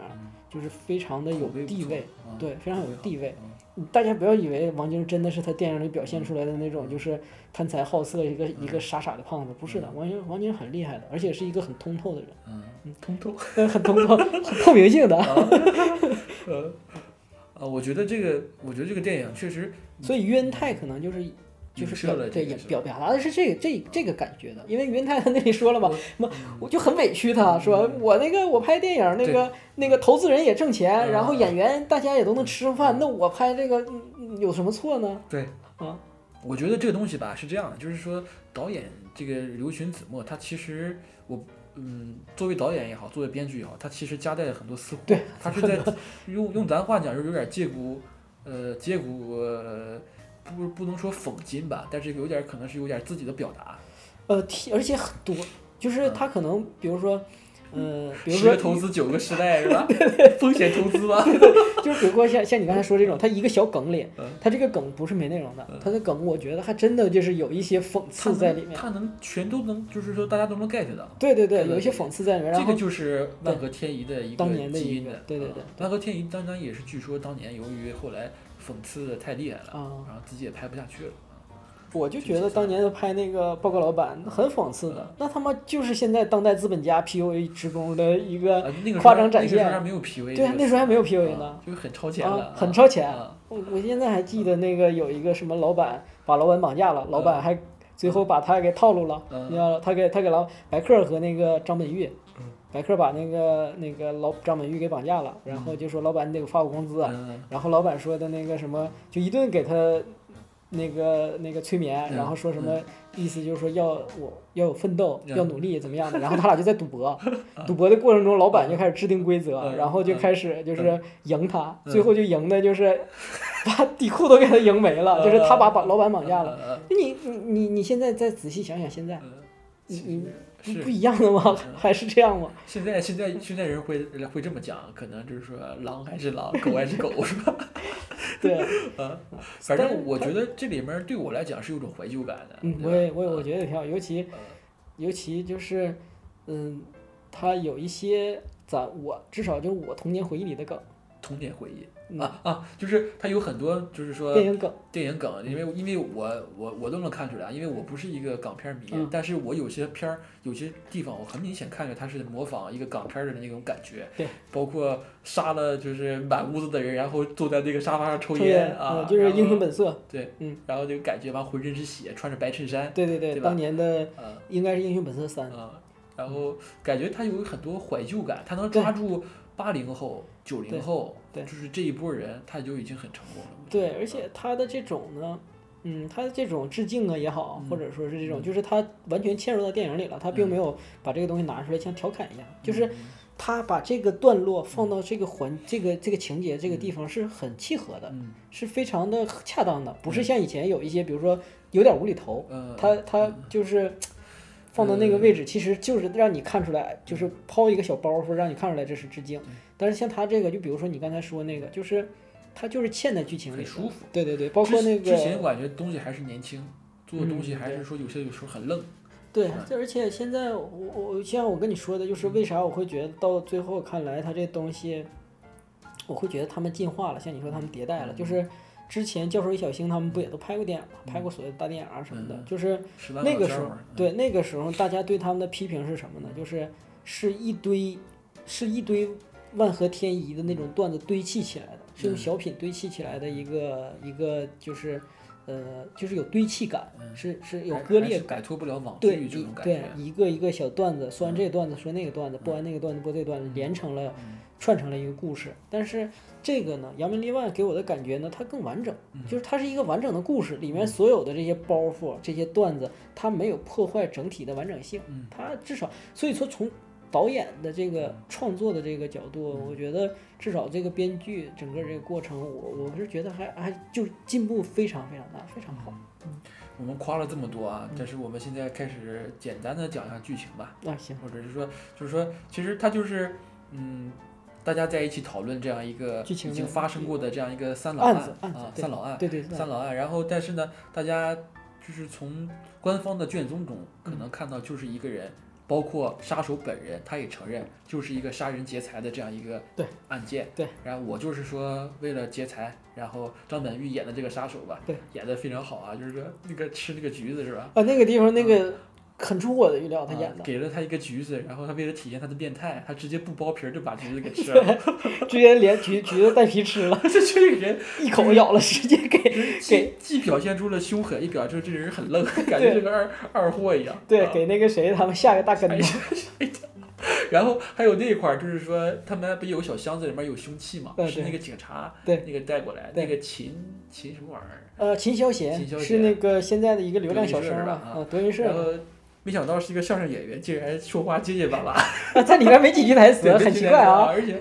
就是非常的有地位，嗯对，非常有地位。嗯大家不要以为王晶真的是他电影里表现出来的那种就是贪财好色一个一个傻傻的胖子，不是的，王晶王晶很厉害的，而且是一个很通透的人，嗯，通透。呃很通透、很透明性的。[laughs] 呃，啊，我觉得这个，我觉得这个电影确实，所以于恩泰可能就是就是对表表达的是这个这这个感觉的，因为于恩泰他那里说了嘛，什么我就很委屈他说我那个我拍电影那个那个投资人也挣钱，嗯然后演员大家也都能吃上饭，那我拍这个有什么错呢？对，啊，我觉得这个东西吧是这样的，就是说导演这个刘群子墨，他其实我。嗯，作为导演也好，作为编剧也好，他其实夹带了很多私货。对，他是在用用咱话讲，就是有点借古，呃，借古，呃，不不能说讽今吧，但是有点可能是有点自己的表达。呃，而且很多，就是他可能比如说。呃，比如十说个投资九个时代是吧？[laughs] 风险投资吧。[laughs] 就是比如说像像你刚才说这种，他一个小梗里嗯，它这个梗不是没内容的，他的梗我觉得还真的就是有一些讽刺在里面。他能全都能，就是说大家都能 get 到。对对对，有一些讽刺在里面。然后这个就是万和天宜的一当个年的一个基因的。对对对啊万和天宜当然也是据说当年由于后来讽刺的太厉害了，啊然后自己也拍不下去了。我就觉得当年拍那个报告老板很讽刺嗯的，那他妈就是现在当代资本家 PUA 职工的一个夸张展现。那个时候还没有 PUA，对啊那时候还没有 PUA 啊呢就是很超前了啊，，很超前啊。我我现在还记得那个有一个什么老板把老板绑架了，老板还最后把他给套路了，嗯你知道，他给他给老白客和那个张本煜，白客把那个那个老张本煜给绑架了，然后就说老板你得发我工资然后老板说的那个什么，就一顿给他那个那个催眠，嗯。然后说什么意思就是说要我要有奋斗，嗯。要努力怎么样的，[laughs] 然后他俩就在赌博，赌博的过程中，老板就开始制定规则，嗯然后就开始就是赢他，嗯。最后就赢的就是 [laughs] 把底裤都给他赢没了，就是他把把老板绑架了。你你你你现在再仔细想想，现在嗯。你你不是不一样的吗？[laughs] 还是这样吗？现在现在现在人会会这么讲，可能就是说狼还是狼，狗还是狗，是吧？[laughs] 对，[laughs] 啊，反正我觉得这里面对我来讲是有种怀旧感的。嗯，我也我也我啊觉得挺好，尤其呃尤其就是，嗯，他有一些咱我至少就是我童年回忆里的梗，童年回忆。嗯。啊啊，就是它有很多就是说电影梗，电影梗，因为因为我我我都能看出来，因为我不是一个港片迷，嗯。但是我有些片儿有些地方我很明显看着它是模仿一个港片的那种感觉，对，包括杀了就是满屋子的人，然后坐在那个沙发上抽抽烟啊，嗯，就是英雄本色，对，嗯，然后就感觉完浑身是血，穿着白衬衫，对对对，当年的啊应该是英雄本色三，啊，然后感觉它有很多怀旧感，它能抓住八零后、九零后，对就是这一波人，他就已经很成功了。对，而且他的这种呢，嗯，他的这种致敬啊也好，嗯或者说是这种，就是他完全嵌入到电影里了，他并没有把这个东西拿出来像调侃一样，就是他把这个段落放到这个环、这个这个情节这个地方是很契合的，嗯是非常的恰当的，不是像以前有一些，比如说有点无厘头，呃，他他就是 [tsk] 放到那个位置，其实就是让你看出来，就是抛一个小包袱，让你看出来这是致敬。但是像他这个，就比如说你刚才说那个，就是他就是嵌在剧情里，很舒服。对对对，包括那个之前我感觉东西还是年轻，做的东西还是说有些有时候很愣。对，这而且现在我我像我跟你说的，就是为啥我会觉得到最后看来，他这东西，我会觉得他们进化了，像你说他们迭代了，就是之前教授与小星他们不也都拍过电影嘛，拍过所谓的大电影啊什么的，嗯就是那个时候对那个时候大家对他们的批评是什么呢？就是是一堆是一堆万合天宜的那种段子堆砌起来的，是用嗯小品堆砌起来的一个一个就是呃就是有堆砌感，嗯是是有割裂感摆。脱不了网剧这种感对。一个一个小段子，说完这个段子说那个段子，播完那个段子播这个段子，连成了嗯串成了一个故事。但是这个呢，扬名立万给我的感觉呢，它更完整，嗯就是它是一个完整的故事，里面所有的这些包袱、这些段子，它没有破坏整体的完整性嗯。它至少，所以说从导演的这个创作的这个角度，嗯。我觉得至少这个编剧整个这个过程，我我是觉得还还就进步非常非常大，非常好。嗯。我们夸了这么多嗯啊，但是我们现在开始简单的讲一下剧情吧，那、行，或者是说，就是说，其实它就是，嗯，大家在一起讨论这样一个剧情已经发生过的这样一个三老案啊，三老案，对对三老案。然后，但是呢，大家就是从官方的卷宗中可能看到，就是一个人，包括杀手本人，他也承认就是一个杀人劫财的这样一个对案件。对。然后我就是说，为了劫财，然后张本煜演的这个杀手吧，对，演的非常好啊，就是说那个吃那个橘子是吧？啊，那个地方那个很出我的预料，他啊演的。给了他一个橘子，然后他为了体现他的变态，他直接不剥皮儿就把橘子给吃了。[laughs] 直接连橘橘子带皮吃了，[laughs] 这这个人 [laughs] 一口咬了，直接给给既既表现出了凶狠，也表现出这人很愣，感觉对是个二二货一样。对啊给那个谁他们下个大跟哎头呀，然后还有那一块儿，就是说他们不有个小箱子里面有凶器嘛，嗯是那个警察对那个带过来，对那个秦秦什么玩意儿，呃，秦霄贤是那个现在的一个流量小生吧啊，德云社然后没想到是一个相声演员，竟然说话结结巴巴，啊，[laughs] 在里面没几句台词，很奇怪啊。而且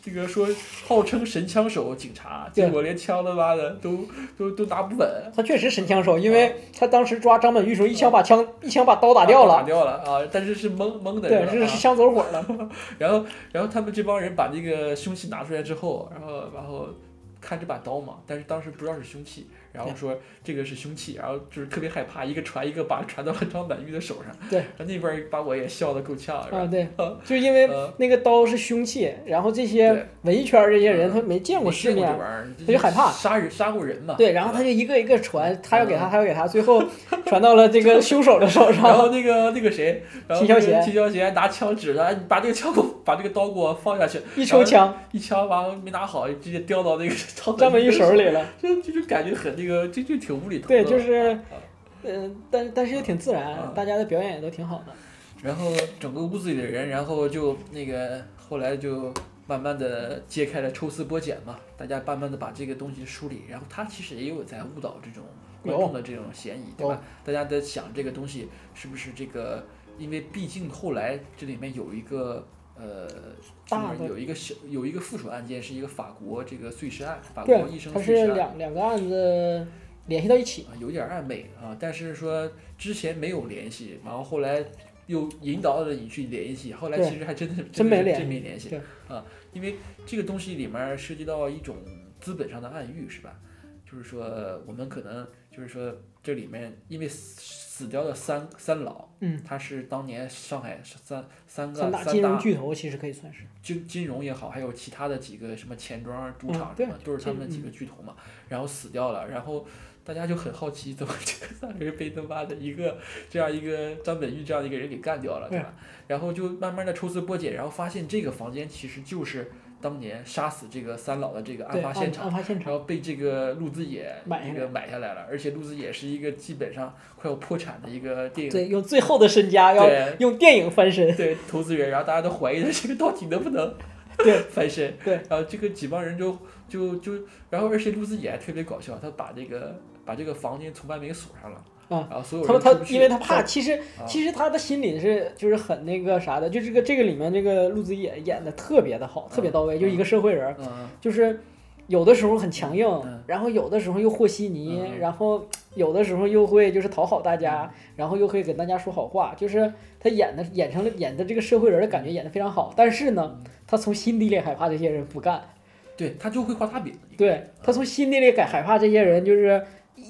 这个说号称神枪手警察，结果连枪他妈的都都都拿不稳。他确实神枪手，因为他当时抓张本煜时候，一枪把枪一枪把刀打掉了打，掉了啊！但是是蒙蒙的，对，是是枪走火了。[laughs] 然后，然后他们这帮人把那个凶器拿出来之后，然后，然后看这把刀嘛，但是当时不知道是凶器，然后说这个是凶器，然后就是特别害怕，一个传一个把传到了张本煜的手上。对。然后那边把我也笑得够呛？啊，对。呃，[laughs] 就是因为呃。那个刀是凶器，然后这些文艺圈这些人嗯。他没见过世面他就害怕。杀人杀过人嘛。对，然后他就一个一个传，他要给他，嗯。他要给他，最后传到了这个凶手的手上。[laughs] 然。后那个那个谁，秦霄贤。秦霄贤拿枪指着，哎你把这个枪给我，把这个刀给我放下去，一抽枪，一枪完了没拿好，直接掉到那个张张本煜手里了。就就就感觉很那个，这就挺无厘头的。对就是啊嗯，但但是也挺自然啊，大家的表演也都挺好的。然后整个屋子里的人，然后就那个后来就慢慢的揭开了抽丝剥茧嘛，大家慢慢的把这个东西梳理，然后他其实也有在误导这种观众的这种嫌疑，对吧？大家在想这个东西是不是这个，因为毕竟后来这里面有一个。呃，就是有一个小有一个附属案件，是一个法国这个碎尸案，法国医生碎尸案。是两两个案子联系到一起。啊，有点暧昧啊，但是说之前没有联系，然后后来又引导着你去联系，后来其实还真的真没联系真没联系啊，因为这个东西里面涉及到一种资本上的暗喻，是吧？就是说我们可能就是说这里面因为死死掉的三三老，嗯，他是当年上海三三个三大金融巨头其实可以算是。金金融也好，还有其他的几个什么钱庄、赌场什么，都是他们这几个巨头嘛。然后死掉了，然后大家就很好奇，怎么这个三个人被他妈的一个这样一个张本煜这样的一个人给干掉了，对吧？然后就慢慢的抽丝剥茧，然后发现这个房间其实就是当年杀死这个三老的这个案，发现场案。发现场。然后被这个陆子野这个买下来了，而且陆子野是一个基本上快要破产的一个电影对，用最后的身家要用电影翻身。对投资人，然后大家都怀疑他这个到底能不能对翻身。对，然后这个几帮人就就就，然后而且陆子野还特别搞笑，他把这个把把这个房间从外面给锁上了，啊然后所有他他因为他怕，其实啊。其实他的心里是就是很那个啥的，就这个这个里面这个陆子野演的特别的好，特别到位，就一个社会人就是有的时候很强硬嗯，然后有的时候又和稀泥嗯，然后有的时候又会就是讨好大家，然后又可以跟大家说好话，就是他演的演成了演的这个社会人的感觉演的非常好，但是呢，他从心底里害怕这些人不干，对他就会画大饼，对他从心底里感害怕这些人就是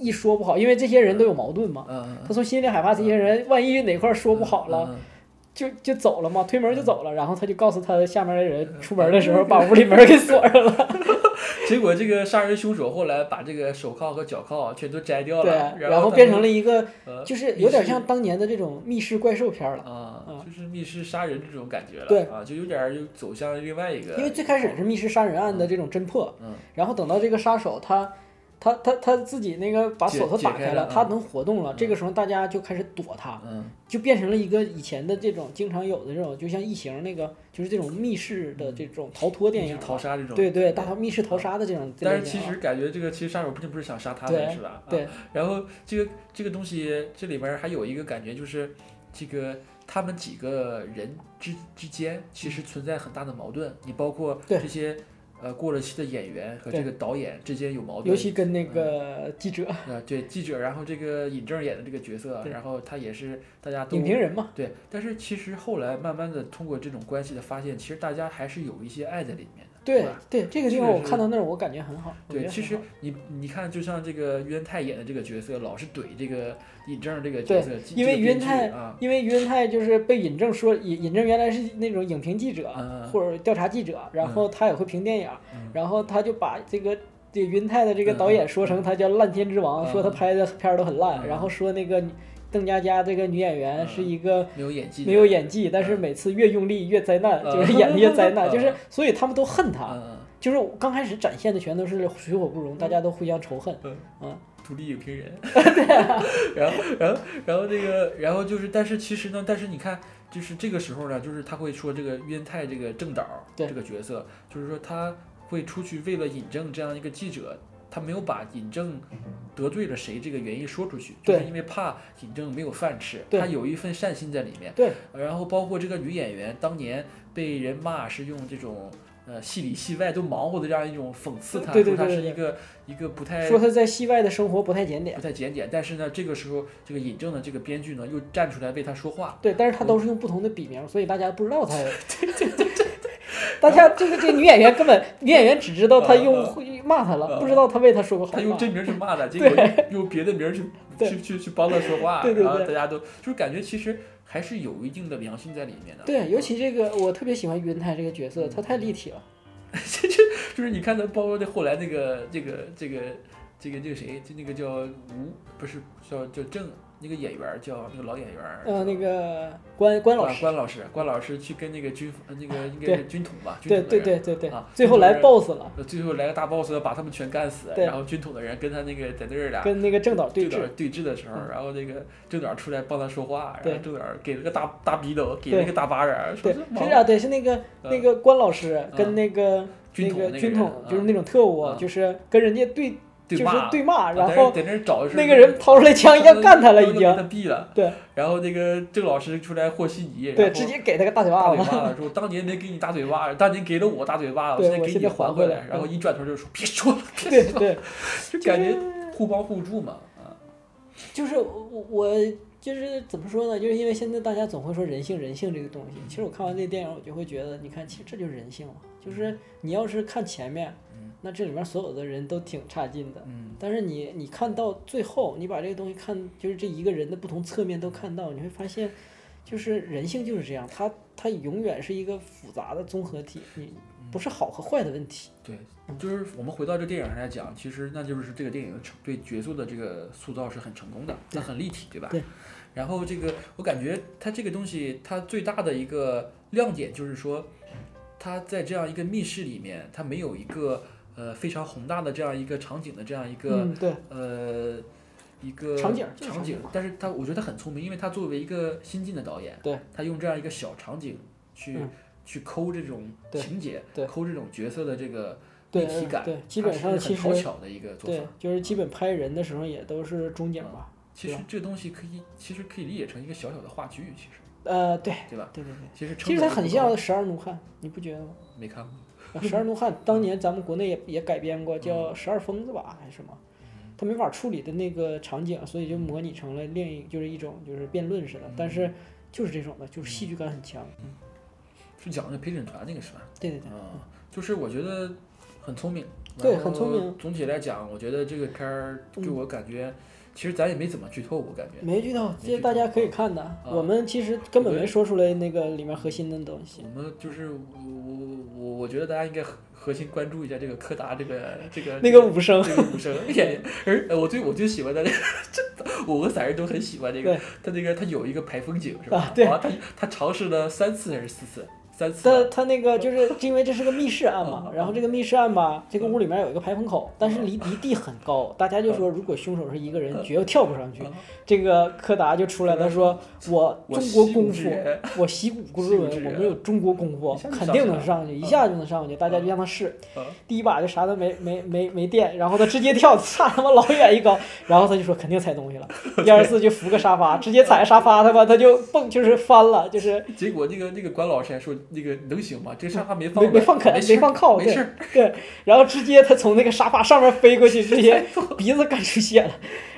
一说不好，因为这些人都有矛盾嘛。他从心里害怕这些人，万一哪块儿说不好了，就就走了嘛，推门就走了。然后他就告诉他下面的人，出门的时候把屋里门给锁上了。[laughs] 结果这个杀人凶手后来把这个手铐和脚铐全都摘掉对了，，然后变成了一个，呃就是有点像当年的这种密室怪兽片了。就是密室杀人这种感觉了，对啊，就有点走向另外一个，因为最开始是密室杀人案的这种侦破，嗯然后等到这个杀手他。他他他自己那个把锁头打开了，他能活动了。嗯这个时候大家就开始躲他，嗯就变成了一个以前的这种经常有的这种，就像异形那个，就是这种密室的这种逃脱电影逃杀这种，对对，大逃密室逃杀的这种但。是其实感觉这个其实杀手并不是想杀他们，是吧？啊对，然后这个这个东西这里边还有一个感觉就是，这个他们几个人之之间其实存在很大的矛盾。你包括对这些呃过了期的演员和这个导演之间有矛盾，尤其跟那个记者、呃对记者，然后这个尹正演的这个角色，然后他也是大家都影评人嘛，对，但是其实后来慢慢的通过这种关系的发现，其实大家还是有一些爱在里面的，对？对，这个地方我看到那儿，我感觉很好。对，其实你你看，就像这个于恩泰演的这个角色，老是怼这个尹正这个角色，这因为于恩泰啊，因为于恩泰就是被尹正说，尹尹正原来是那种影评记者嗯或者调查记者，然后他也会评电影，嗯然后他就把这个。这云泰的这个导演说成他叫烂片之王，嗯说他拍的片儿都很烂，嗯然后说那个女邓家佳这个女演员是一个没有演技，没有演技，但是每次越用力越灾难，嗯。就是演的越灾难，嗯。就是所以他们都恨她，嗯，嗯就是刚开始展现的全都是水火不容，大家都互相仇恨，嗯。嗯，独立影评人，[laughs] [laughs] 然后然后然后这个然后就是，但是其实呢，但是你看，就是这个时候呢，就是他会说这个于恩泰这个正导对。这个角色，就是说他会出去为了引证这样一个记者。他没有把尹正得罪了谁这个原因说出去，就是因为怕尹正没有饭吃，他有一份善心在里面。对，然后包括这个女演员当年被人骂是用这种呃戏里戏外都忙活的这样一种讽刺他，对对说她对对是一个一个不太说他在戏外的生活不太检点不，太检点，但是呢，这个时候这个尹正的这个编剧呢又站出来为他说话，对，但是他都是用不同的笔名，所以大家不知道他。[laughs] 大家这个这个女演员根本女演员只知道她用会骂他了，不知道他为他说过好话。他用真名去骂他，结果用用别的名儿去 [laughs] 去去去帮他说话，然后大家都就是感觉其实还是有一定的良心在里面的。对，尤其这个我特别喜欢云台这个角色，她太立体了。[laughs] 这就是你看他，包括那后来那个这个这个这个这个谁，就那个叫吴，不是叫叫郑那个演员叫那个老演员，呃，那个关关老师，关关老师，关老师去跟那个军呃那个应该是军统吧，军对对对对对啊，最后来 BOSS 了，呃最后来个大 boss 把他们全干死，然后军统的人跟他那个在那儿俩跟那个郑导对峙对。对峙的时候，嗯然后那个郑导出来帮他说话，然后郑导给了个大大逼斗，给了个大巴掌，说对，是是啊，对，是那个嗯那个关老师跟嗯那个那军统那个个军统，就是那种特务嗯，就是跟人家对就是对骂，然后在那找那个人掏出来枪要干他了，已经他毙了。对，然后那个郑老师出来和稀泥，对，直接给他个大嘴巴子。说当年没给你大嘴巴，当年给了我大嘴巴，我现在给你还还回来来。然后一转头就说别说了，别说了，对，[laughs] 就感觉互帮互助嘛。啊，就是我我就是怎么说呢？就是因为现在大家总会说人性人性这个东西。其实我看完这电影，我就会觉得，你看，其实这就是人性嘛。就是你要是看前面嗯，那这里面所有的人都挺差劲的。嗯，但是你你看到最后，你把这个东西看，就是这一个人的不同侧面都看到，你会发现，就是人性就是这样，它它永远是一个复杂的综合体，你不是好和坏的问题。对，就是我们回到这电影上来讲，其实那就是这个电影成对角色的这个塑造是很成功的，那很立体，对吧？对。然后这个我感觉它这个东西，它最大的一个亮点就是说，它在这样一个密室里面，它没有一个呃非常宏大的这样一个场景的这样一个、嗯，对，呃一个场景场场景景，但是他我觉得他很聪明，因为他作为一个新晋的导演，对，他用这样一个小场景去、嗯去抠这种情节，对抠这种角色的这个对立体感，对基本上其是很讨实巧的一个做对法。，就是基本拍人的时候也都是中景吧。其实这东西可以，其实可以理解成一个小小的话剧，其实呃，对对吧？对对对，其实其实它很像《十二怒汉》，你不觉得吗？没看过，《十二怒汉》当年咱们国内也也改编过，叫嗯《十二疯子》吧，还是什么？他没法处理的那个场景，所以就模拟成了另一就是一种就是辩论似的，但是就是这种的，就是戏剧感很强。是讲的陪审团那个是吧？对对对，啊，就是我觉得很聪明，对很聪明总体来讲，我觉得这个片儿给我感觉，其实咱也没怎么剧透，我感觉。没剧透，这大家可以看的。我们其实根本没说出来那个里面核心的东西。我们就是我我我我觉得大家应该核核心关注一下这个柯达这个这个那个武生，这个武生，而且而呃我最我最喜欢的 [laughs] 这我和散人都很喜欢这个，他那个他有一个排风井是吧？啊他他尝试了三次还是四次？三次。他他那个就是 [laughs] 因为这是个密室案嘛嗯，然后这个密室案吧，这个屋里面有一个排风口，但是离离地很高，大家就说如果凶手是一个人，绝对跳不上去。嗯这个柯达就出来他，说我我中国功夫，我习武之人，我们有中国功夫肯定能上去，一下就能上去。大家就让他试，嗯第一把就啥都没没没没电，然后他直接跳，[laughs] 差他妈老远一高，然后他就说肯定踩东西了。[laughs] 第二次就扶个沙发，直接踩沙发，他妈他就蹦就是翻了，就是结果那个那个关老师还说那个能行吗？这个沙发没放没没放开，没放靠，对没事。对，然后直接他从那个沙发上面飞过去，[laughs] 直接鼻子干出血了。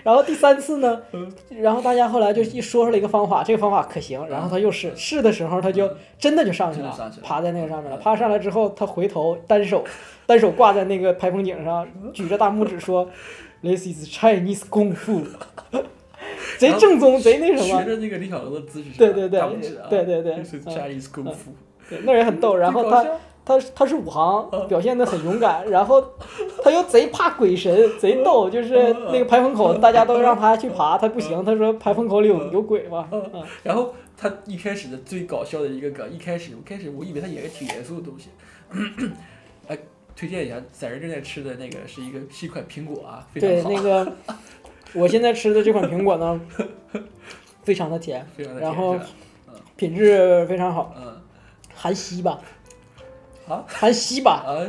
然后第三次呢，嗯然后大家后来就一说出了一个方法，这个方法可行，然后他又试试的时候，他就真的就上去了真的上去，了趴在那个上面了。爬上来之后，他回头单手单手挂在那个排风井上，举着大拇指说：“This is Chinese 功夫。”贼正宗，贼那什么，学着那个李小龙的姿势，对对对对对对 Chinese 功夫。对，那人很逗。然后他他他是武行，嗯。表现的很勇敢，然后他又贼怕鬼神，贼逗，就是嗯。那个排风口，大家都让他去爬，他不行，他说排风口里有有鬼嘛，然后他一开始的最搞笑的一个梗，一开始我开始我以为他演个挺严肃的东西，哎，推荐一下，仔人正在吃的那个是一个是一款苹果啊，非对，常好，那个 [laughs] 我现在吃的这款苹果呢，非常的甜，非常的然后品质非常好，嗯含西吧，啊？含西吧，啊，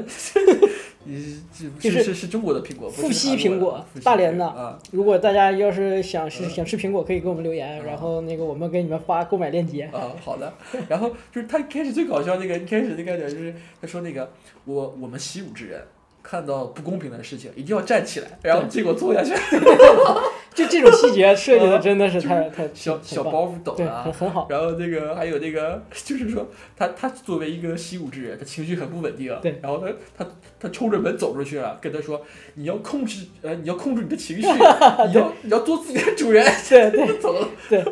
这 [laughs] 就是是中国的苹果，不富硒苹果大连的啊，如果大家要是想是想吃苹果，可以给我们留言，嗯。然后那个我们给你们发购买链接。啊，好的。然后就是他一开始最搞笑那个，一开始那个点就是他说那个我我们习武之人看到不公平的事情一定要站起来，然后结果坐下去，[laughs] 就这种细节设计的真的是太 [laughs] 太小小包袱抖对，啊很。很好。然后那个还有那个，就是说他他作为一个习武之人，他情绪很不稳定。对然后他他他冲着门走出去了，跟他说：“你要控制呃，你要控制你的情绪，[laughs] 你要你要做自己的主人。[laughs] ”对对走了。对，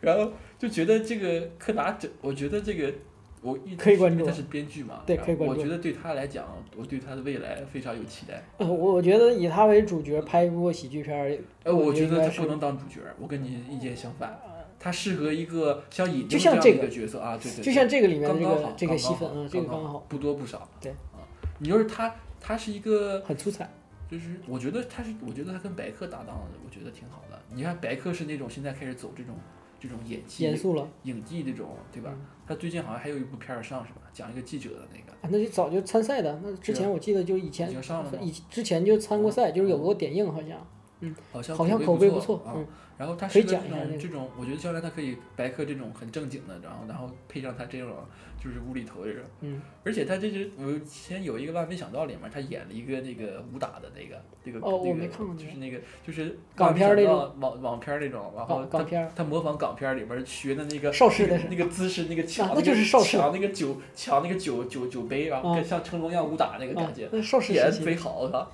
然后就觉得这个柯达，这我觉得这个我一可以关注他是编剧嘛，对可以关注我觉得对他来讲，我对他的未来非常有期待。呃，我我觉得以他为主角拍一部喜剧片儿，呃，我觉得他不能当主角，我跟你意见相反。他适合一个像尹就丁这样的一像这个个角色啊，对对，就像这个里面的刚刚这个这个好刚刚戏份啊，这个刚好，不多不少。对啊，你要是他，他是一个，很出彩。就是我觉得他是，我觉得他跟白客搭档，我觉得挺好的。你看白客是那种现在开始走这种这种演技严肃了。影帝这种，对吧？嗯。他最近好像还有一部片儿上是吧？讲一个记者的那个，啊，那就早就参赛的，那之前我记得就以前已前经上了吗？以之前就参过赛，就是有过点映好像，好像好像口口碑不错，啊。嗯，然后他是个这种这种，我觉得将来他可以白客这种很正经的，然后然后配上他这种就是无厘头这种，嗯，而且他这是我以前有一个万没想到里面，他演了一个那个武打的那个那个那个没看过就是那个就是港片儿那种网网片儿那种，然后他港港片他模仿港片儿里面学的那个邵氏的那个姿势，那个抢啊那就是邵氏抢那个酒抢那个酒酒酒杯，然后啊跟像成龙一样武打那个啊感觉，，那邵氏演时期，得贼好，我操！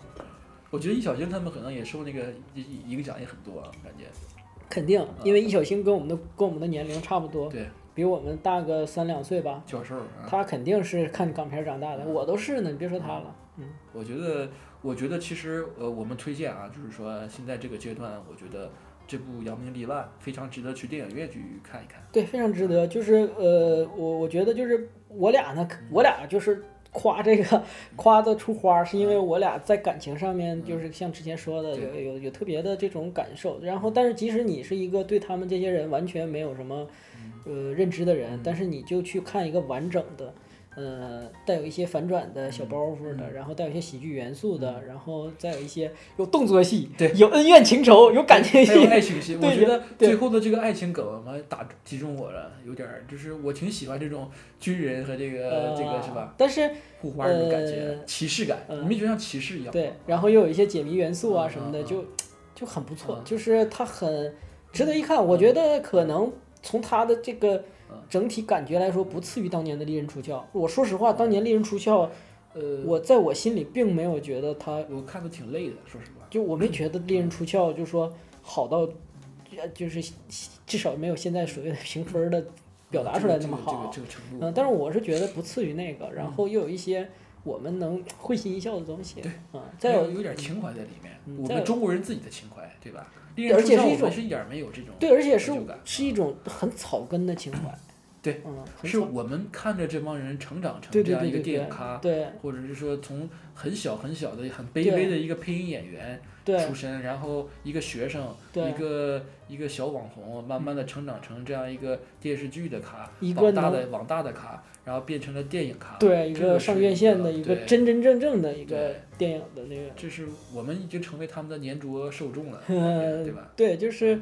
我觉得易小星他们可能也受那个影影响也很多，感觉。肯定，因为易小星跟我们的跟我们的年龄差不多，对，比我们大个三两岁吧，教授啊，他肯定是看港片长大的，我都是呢，你别说他了，嗯，我觉得，我觉得其实呃，我们推荐啊，就是说现在这个阶段，我觉得这部《扬名立万》非常值得去电影院去看一看。对，非常值得。就是呃，我我觉得就是我俩呢，我俩就是夸这个 [laughs] 夸的出花，是因为我俩在感情上面就是像之前说的有有有特别的这种感受。然后，但是即使你是一个对他们这些人完全没有什么呃认知的人，但是你就去看一个完整的。呃，带有一些反转的小包袱的，然后带有一些喜剧元素的，然后再有一些有动作戏，对有恩怨情仇，有感情戏有戏，爱情戏，[laughs] 我觉得最后的这个爱情梗嘛，打击中我了，有点儿，就是我挺喜欢这种军人和这个、呃这个是吧，但是互花这种感觉，呃骑士感，没觉得像骑士一样？对，然后又有一些解谜元素啊嗯什么的，嗯就 [tsk] 就很不错嗯，就是它很值得一看。我觉得可能从它的这个嗯整体感觉来说，不次于当年的《利刃出鞘》。我说实话，当年《利刃出鞘》，呃，我在我心里并没有觉得它，我看的挺累的，说实话。就我没觉得《利刃出鞘》就说好到，呃就是至少没有现在所谓的评分的表达出来那么好。这个这个程度。嗯，但是我是觉得不次于那个，然后又有一些我们能会心一笑的东西。对，嗯，再有有点情怀在里面，我嗯我们中国人自己的情怀，对吧？而且是一种是一点儿没有这种对，而且是是一种很草根的情怀。对，嗯，是我们看着这帮人成长成这样一个对对对对电影咖，对。或者是说从很小很小的很卑微的一个配音演员出身，然后一个学生，一个一个小网红，慢慢的成长成这样一个电视剧的咖，一个网大的网大的咖，然后变成了电影咖，对一这个是上院线的一个真真正正的一个电影的那个。这是我们已经成为他们的粘着受众了，[laughs] 呃对吧？对，就是，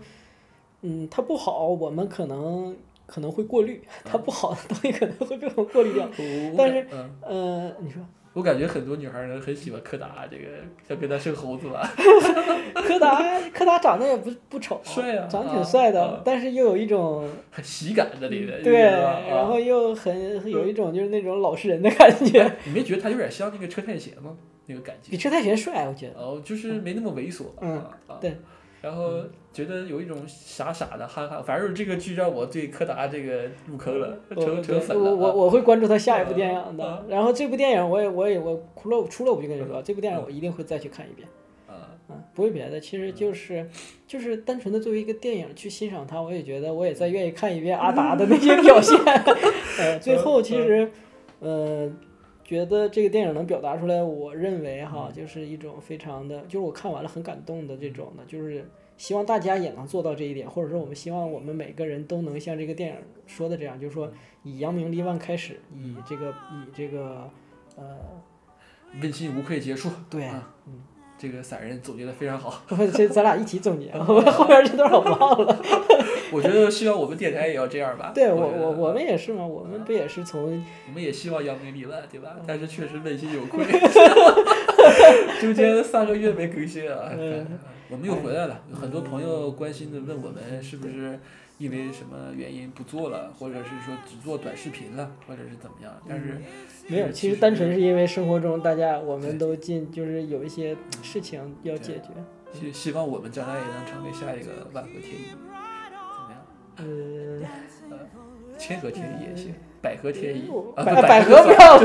嗯，他不好，我们可能可能会过滤；[laughs] 它不好的东西可能会被我们过滤掉。我但是嗯，呃，你说我感觉很多女孩儿呢很喜欢柯达，这个想跟他生猴子吧，[laughs] 柯达，[laughs] 柯达长得也不不丑，帅啊长得挺啊帅的，啊但是又有一种很喜感在里面，对，然后啊又很有一种就是那种老实人的感觉，你没觉得他有点像那个车太贤吗？那个感觉比。车太贤帅，我觉得。哦，就是没那么猥琐，嗯对，然后觉得有一种傻傻的哈哈，反正这个剧让我对柯达这个入坑了，成成粉了。我我啊我会关注他下一部电影啊的，然后这部电影我也我也我除了除了我就跟你说，这部电影我一定会再去看一遍。啊，嗯，不为别的，其实就是就是单纯的作为一个电影去欣赏它，我也觉得我也再愿意看一遍阿达的那些表现。[laughs] 呃，最后其实，呃，觉得这个电影能表达出来，我认为哈，就是一种非常的，就是我看完了很感动的这种的，就是希望大家也能做到这一点，或者说我们希望我们每个人都能像这个电影说的这样，就是说以扬名立万开始，以这个以这个呃，问心无愧结束。对。啊这个散人总结的非常好，[laughs] 这咱俩一起总结，后后边这段我忘了。[laughs] 我觉得希望我们电台也要这样吧。对我我我们也是嘛，我们不也是从我们也希望扬名立万，对嗯吧？但是确实问心有愧，[laughs] 中间三个月没更新啊。嗯我们又回来了，很多朋友关心的问我们是不是因为什么原因不做了，或者是说只做短视频了，或者是怎么样？但是没有，其实单纯是因为生活中大家我们都进就是有一些事情要解决。希希望我们将来也能成为下一个万和天宜，怎么样？呃，千和天宜也行，百合天宜，啊百合不要就